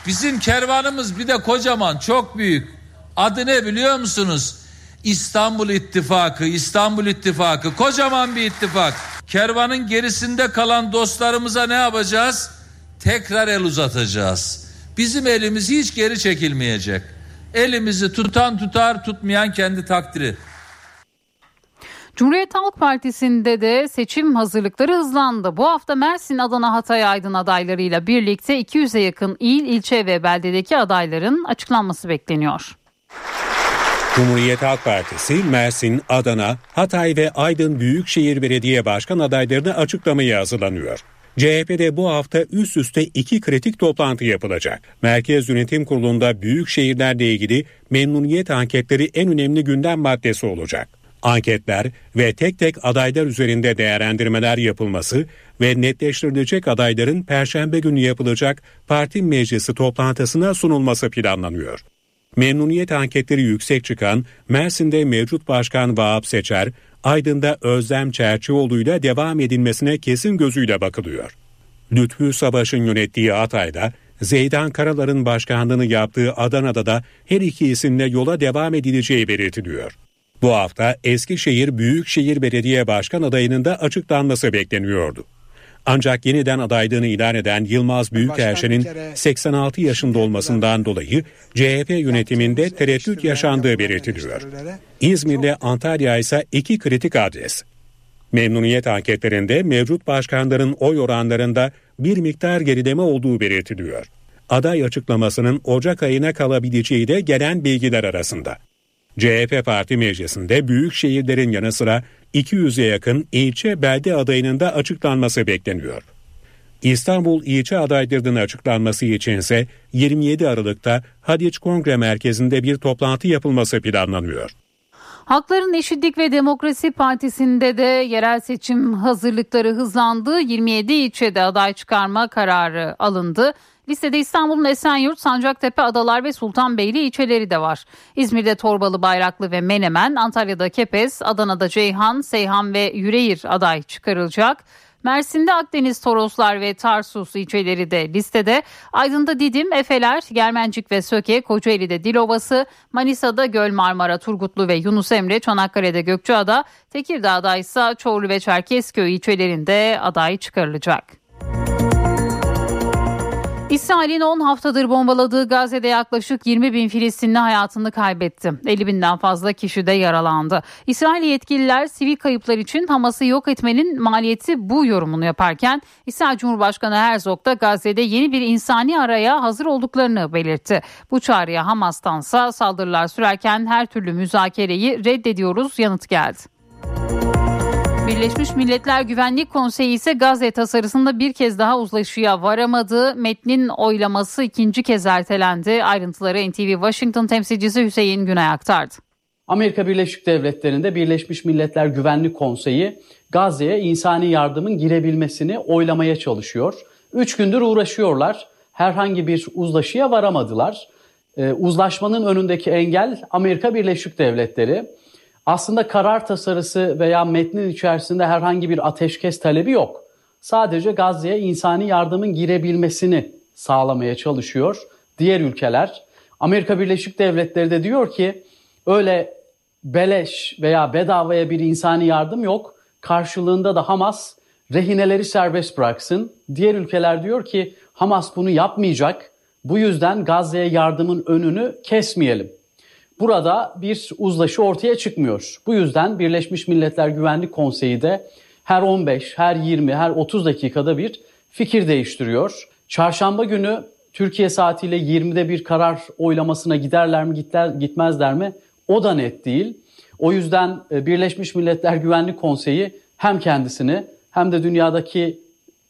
Bizim kervanımız bir de kocaman, çok büyük. Adı ne biliyor musunuz? İstanbul İttifakı, İstanbul İttifakı, kocaman bir ittifak. Kervanın gerisinde kalan dostlarımıza ne yapacağız? Tekrar el uzatacağız. Bizim elimiz hiç geri çekilmeyecek. Elimizi tutan tutar, tutmayan kendi takdiri. Cumhuriyet Halk Partisi'nde de seçim hazırlıkları hızlandı. Bu hafta Mersin, Adana, Hatay, Aydın adaylarıyla birlikte 200'e yakın il, ilçe ve beldedeki adayların açıklanması bekleniyor. Cumhuriyet Halk Partisi Mersin, Adana, Hatay ve Aydın Büyükşehir Belediye Başkan adaylarını açıklamaya hazırlanıyor. CHP'de bu hafta üst üste iki kritik toplantı yapılacak. Merkez Yönetim Kurulu'nda büyük şehirlerle ilgili memnuniyet anketleri en önemli gündem maddesi olacak. Anketler ve tek tek adaylar üzerinde değerlendirmeler yapılması ve netleştirilecek adayların perşembe günü yapılacak parti meclisi toplantısına sunulması planlanıyor. Memnuniyet anketleri yüksek çıkan Mersin'de mevcut başkan Vahap Seçer, Aydın'da Özlem Çerçioğlu'yla devam edilmesine kesin gözüyle bakılıyor. Lütfü Savaş'ın yönettiği Hatay'da, Zeydan Karalar'ın başkanlığını yaptığı Adana'da da her iki isimle yola devam edileceği belirtiliyor. Bu hafta Eskişehir Büyükşehir Belediye Başkan adayının da açıklanması bekleniyordu. Ancak yeniden adaylığını ilan eden Yılmaz Büyükerşen'in 86 yaşında olmasından dolayı CHP yönetiminde tereddüt yaşandığı belirtiliyor. İzmir'le Antalya ise iki kritik adres. Memnuniyet anketlerinde mevcut başkanların oy oranlarında bir miktar gerileme olduğu belirtiliyor. Aday açıklamasının Ocak ayına kalabileceği de gelen bilgiler arasında. CHP Parti Meclisi'nde büyük şehirlerin yanı sıra 200'e yakın ilçe belde adayının da açıklanması bekleniyor. İstanbul ilçe adaylarının açıklanması içinse 27 Aralık'ta Hadiç Kongre Merkezi'nde bir toplantı yapılması planlanıyor. Halkların Eşitlik ve Demokrasi Partisi'nde de yerel seçim hazırlıkları hızlandı. 27 ilçede aday çıkarma kararı alındı. Listede İstanbul'un Esenyurt, Sancaktepe, Adalar ve Sultanbeyli ilçeleri de var. İzmir'de Torbalı, Bayraklı ve Menemen, Antalya'da Kepez, Adana'da Ceyhan, Seyhan ve Yüreğir aday çıkarılacak. Mersin'de Akdeniz Toroslar ve Tarsus ilçeleri de listede. Aydın'da Didim, Efeler, Germencik ve Söke, Kocaeli'de Dilovası, Manisa'da Göl Marmara, Turgutlu ve Yunus Emre, Çanakkale'de Gökçeada, Tekirdağ'da ise Çorlu ve Çerkezköy ilçelerinde aday çıkarılacak. İsrail'in 10 haftadır bombaladığı Gazze'de yaklaşık 20 bin Filistinli hayatını kaybetti. 50 binden fazla kişi de yaralandı. İsrail yetkililer sivil kayıplar için Hamas'ı yok etmenin maliyeti bu yorumunu yaparken İsrail Cumhurbaşkanı Herzog da Gazze'de yeni bir insani araya hazır olduklarını belirtti. Bu çağrıya Hamas'tansa saldırılar sürerken her türlü müzakereyi reddediyoruz yanıt geldi. Birleşmiş Milletler Güvenlik Konseyi ise Gazze tasarısında bir kez daha uzlaşıya varamadı. Metnin oylaması ikinci kez ertelendi. Ayrıntıları NTV Washington temsilcisi Hüseyin Günay aktardı. Amerika Birleşik Devletleri'nde Birleşmiş Milletler Güvenlik Konseyi Gazze'ye insani yardımın girebilmesini oylamaya çalışıyor. Üç gündür uğraşıyorlar. Herhangi bir uzlaşıya varamadılar. Ee, uzlaşmanın önündeki engel Amerika Birleşik Devletleri. Aslında karar tasarısı veya metnin içerisinde herhangi bir ateşkes talebi yok. Sadece Gazze'ye insani yardımın girebilmesini sağlamaya çalışıyor diğer ülkeler. Amerika Birleşik Devletleri de diyor ki öyle beleş veya bedavaya bir insani yardım yok. Karşılığında da Hamas rehineleri serbest bıraksın. Diğer ülkeler diyor ki Hamas bunu yapmayacak. Bu yüzden Gazze'ye yardımın önünü kesmeyelim. Burada bir uzlaşı ortaya çıkmıyor. Bu yüzden Birleşmiş Milletler Güvenlik Konseyi de her 15, her 20, her 30 dakikada bir fikir değiştiriyor. Çarşamba günü Türkiye saatiyle 20'de bir karar oylamasına giderler mi gitler, gitmezler mi o da net değil. O yüzden e, Birleşmiş Milletler Güvenlik Konseyi hem kendisini hem de dünyadaki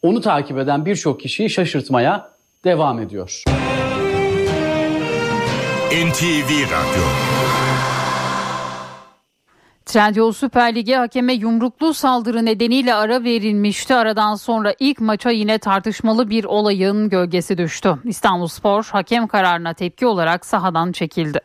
onu takip eden birçok kişiyi şaşırtmaya devam ediyor. NTV Radyo Trendyol Süper Lig'e hakeme yumruklu saldırı nedeniyle ara verilmişti. Aradan sonra ilk maça yine tartışmalı bir olayın gölgesi düştü. İstanbulspor hakem kararına tepki olarak sahadan çekildi.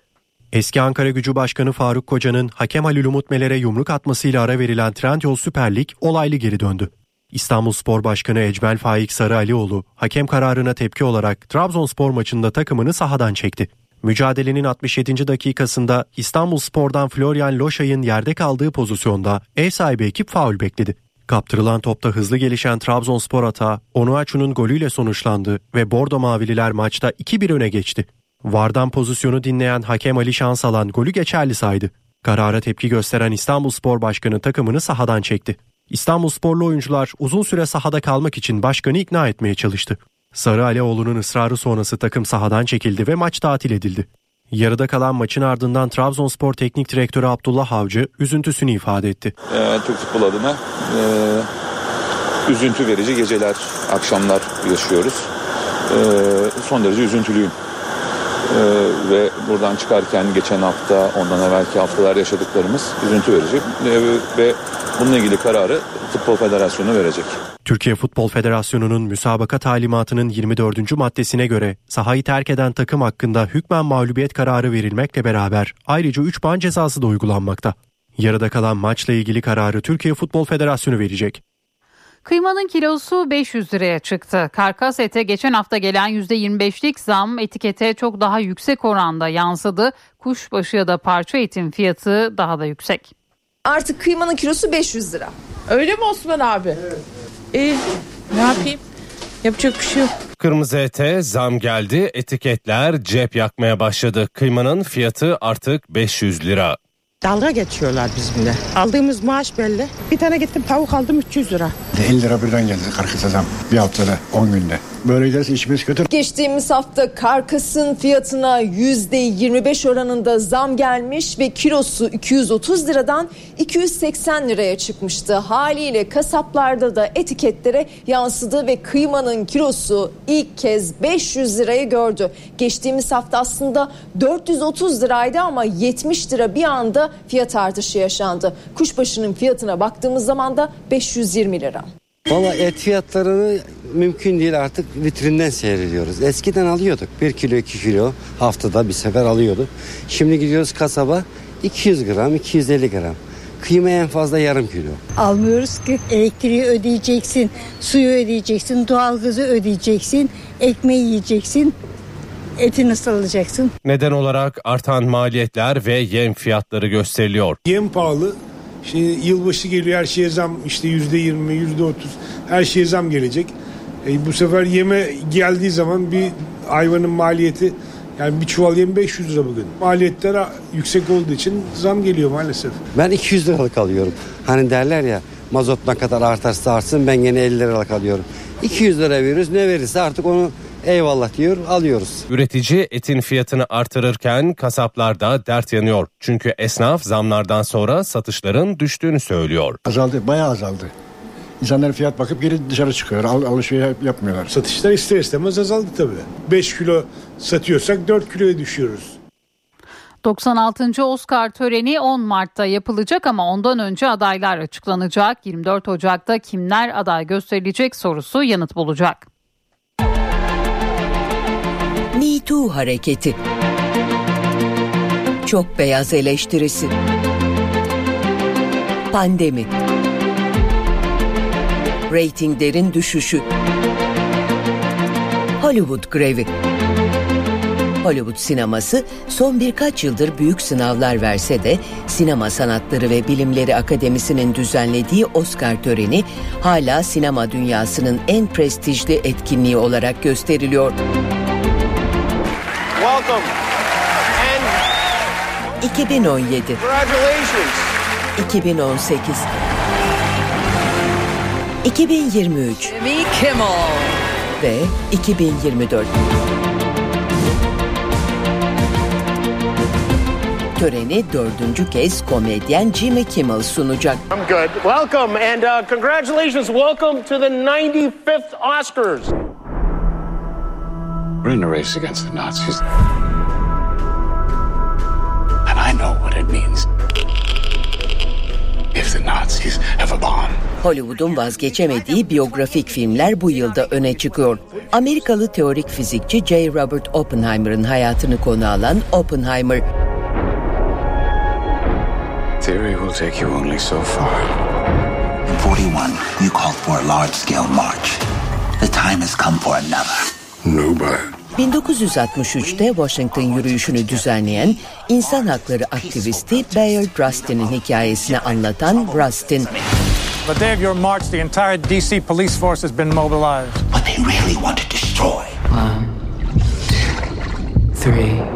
Eski Ankara Gücü Başkanı Faruk Koca'nın hakem Halil Umut Meler'e yumruk atmasıyla ara verilen Trendyol Süper Lig olaylı geri döndü. İstanbulspor Başkanı Ecmel Faik Sarı Alioğlu hakem kararına tepki olarak Trabzonspor maçında takımını sahadan çekti. Mücadelenin 67. dakikasında İstanbulspor'dan Florian Loşay'ın yerde kaldığı pozisyonda ev sahibi ekip faul bekledi. Kaptırılan topta hızlı gelişen Trabzonspor hata Onuachu'nun golüyle sonuçlandı ve Bordo Mavililer maçta 2-1 öne geçti. Vardan pozisyonu dinleyen hakem Ali Şansalan golü geçerli saydı. Karara tepki gösteren İstanbulspor Başkanı takımını sahadan çekti. İstanbulsporlu oyuncular uzun süre sahada kalmak için başkanı ikna etmeye çalıştı. Sarı Alioğlu'nun ısrarı sonrası takım sahadan çekildi ve maç tatil edildi. Yarıda kalan maçın ardından Trabzonspor Teknik Direktörü Abdullah Avcı üzüntüsünü ifade etti. Ee, Türk futbol adına e, üzüntü verici geceler, akşamlar yaşıyoruz. E, son derece üzüntülüyüm. E, ve buradan çıkarken geçen hafta, ondan evvelki haftalar yaşadıklarımız üzüntü verici. E, ve bununla ilgili kararı Futbol Federasyonu verecek. Türkiye Futbol Federasyonu'nun müsabaka talimatının 24. maddesine göre sahayı terk eden takım hakkında hükmen mağlubiyet kararı verilmekle beraber ayrıca 3 ban cezası da uygulanmakta. Yarıda kalan maçla ilgili kararı Türkiye Futbol Federasyonu verecek. Kıymanın kilosu 500 liraya çıktı. Karkas ete geçen hafta gelen %25'lik zam etikete çok daha yüksek oranda yansıdı. Kuşbaşı ya da parça etin fiyatı daha da yüksek. Artık kıymanın kilosu 500 lira. Öyle mi Osman abi? Evet. İyi. Ne yapayım? Yapacak bir şey yok. Kırmızı ete zam geldi. Etiketler cep yakmaya başladı. Kıymanın fiyatı artık 500 lira. Dalga geçiyorlar bizimle. Aldığımız maaş belli. Bir tane gittim tavuk aldım 300 lira. 50 lira birden geldi karkasa zam. Bir haftada 10 günde. Böyle giderse işimiz kötü. Geçtiğimiz hafta karkasın fiyatına %25 oranında zam gelmiş ve kilosu 230 liradan 280 liraya çıkmıştı. Haliyle kasaplarda da etiketlere yansıdı ve kıymanın kilosu ilk kez 500 lirayı gördü. Geçtiğimiz hafta aslında 430 liraydı ama 70 lira bir anda fiyat artışı yaşandı. Kuşbaşının fiyatına baktığımız zaman da 520 lira. Valla et fiyatlarını mümkün değil artık vitrinden seyrediyoruz. Eskiden alıyorduk. 1 kilo 2 kilo haftada bir sefer alıyorduk. Şimdi gidiyoruz kasaba 200 gram 250 gram. Kıyma en fazla yarım kilo. Almıyoruz ki elektriği ödeyeceksin, suyu ödeyeceksin, doğalgazı ödeyeceksin, ekmeği yiyeceksin. Eti nasıl alacaksın? Neden olarak artan maliyetler ve yem fiyatları gösteriliyor. Yem pahalı. Şimdi yılbaşı geliyor her şeye zam işte yüzde yirmi, yüzde otuz her şeye zam gelecek. E, bu sefer yeme geldiği zaman bir hayvanın maliyeti yani bir çuval yem 500 lira bugün. Maliyetler yüksek olduğu için zam geliyor maalesef. Ben 200 liralık alıyorum. Hani derler ya mazot ne kadar artarsa artsın ben gene 50 liralık alıyorum. 200 lira veriyoruz ne verirse artık onu eyvallah diyor alıyoruz. Üretici etin fiyatını artırırken kasaplar da dert yanıyor. Çünkü esnaf zamlardan sonra satışların düştüğünü söylüyor. Azaldı, bayağı azaldı. İnsanlar fiyat bakıp geri dışarı çıkıyor. Al, alışveriş yapmıyorlar. Satışlar ister istemez azaldı tabii. 5 kilo satıyorsak 4 kiloya düşüyoruz. 96. Oscar töreni 10 Mart'ta yapılacak ama ondan önce adaylar açıklanacak. 24 Ocak'ta kimler aday gösterilecek sorusu yanıt bulacak. Me Too hareketi. Çok beyaz eleştirisi. Pandemi. Ratinglerin düşüşü. Hollywood grevi. Hollywood sineması son birkaç yıldır büyük sınavlar verse de Sinema Sanatları ve Bilimleri Akademisi'nin düzenlediği Oscar töreni hala sinema dünyasının en prestijli etkinliği olarak gösteriliyor. Welcome. 2017, Congratulations. 2018, 2023 Jimmy Kimmel. ve 2024. Töreni dördüncü kez komedyen Jimmy Kimmel sunacak. I'm good. Welcome and uh, congratulations. Welcome to the 95th Oscars. We're in a race against the Nazis. And I know what it means. If the Nazis have a bomb. Hollywood'un vazgeçemediği biyografik filmler bu yılda öne çıkıyor. Amerikalı teorik fizikçi J. Robert Oppenheimer'ın hayatını konu alan Oppenheimer, Theory will take you only so far. In 41, you called for a large-scale march. The time has come for another. Nobody. 1963'te Washington yürüyüşünü düzenleyen insan hakları aktivisti Bayard Rustin'in hikayesini anlatan Rustin, The day of your march, the entire DC police force has been mobilized. What they really want to destroy. three, four.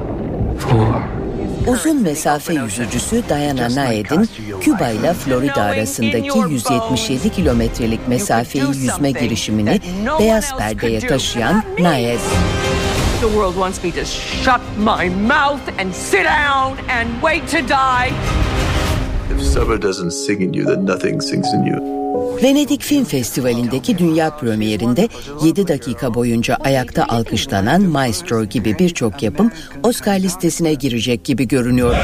Uzun mesafe yüzücüsü Diana Naed'in Küba ile Florida arasındaki 177 kilometrelik mesafeyi yüzme girişimini beyaz perdeye taşıyan Naed. The world wants me to shut my mouth and sit down and wait to die. If summer doesn't sing in you, then nothing sings in you. Venedik Film Festivali'ndeki dünya premierinde 7 dakika boyunca ayakta alkışlanan Maestro gibi birçok yapım Oscar listesine girecek gibi görünüyor.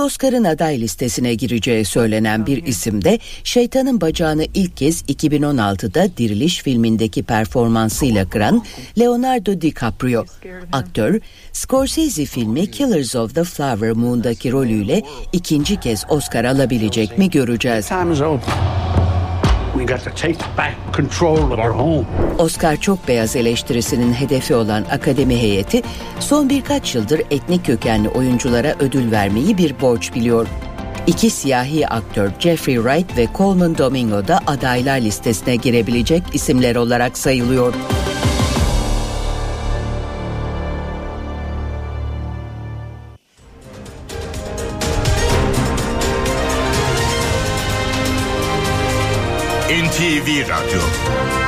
Oscar'ın aday listesine gireceği söylenen bir isim de Şeytanın Bacağını ilk kez 2016'da Diriliş filmindeki performansıyla kıran Leonardo DiCaprio. Aktör, Scorsese filmi Killers of the Flower Moon'daki rolüyle ikinci kez Oscar alabilecek mi göreceğiz. We got to take back control of our home. Oscar çok beyaz eleştirisinin hedefi olan akademi heyeti son birkaç yıldır etnik kökenli oyunculara ödül vermeyi bir borç biliyor. İki siyahi aktör Jeffrey Wright ve Coleman Domingo da adaylar listesine girebilecek isimler olarak sayılıyor. NTV Radyo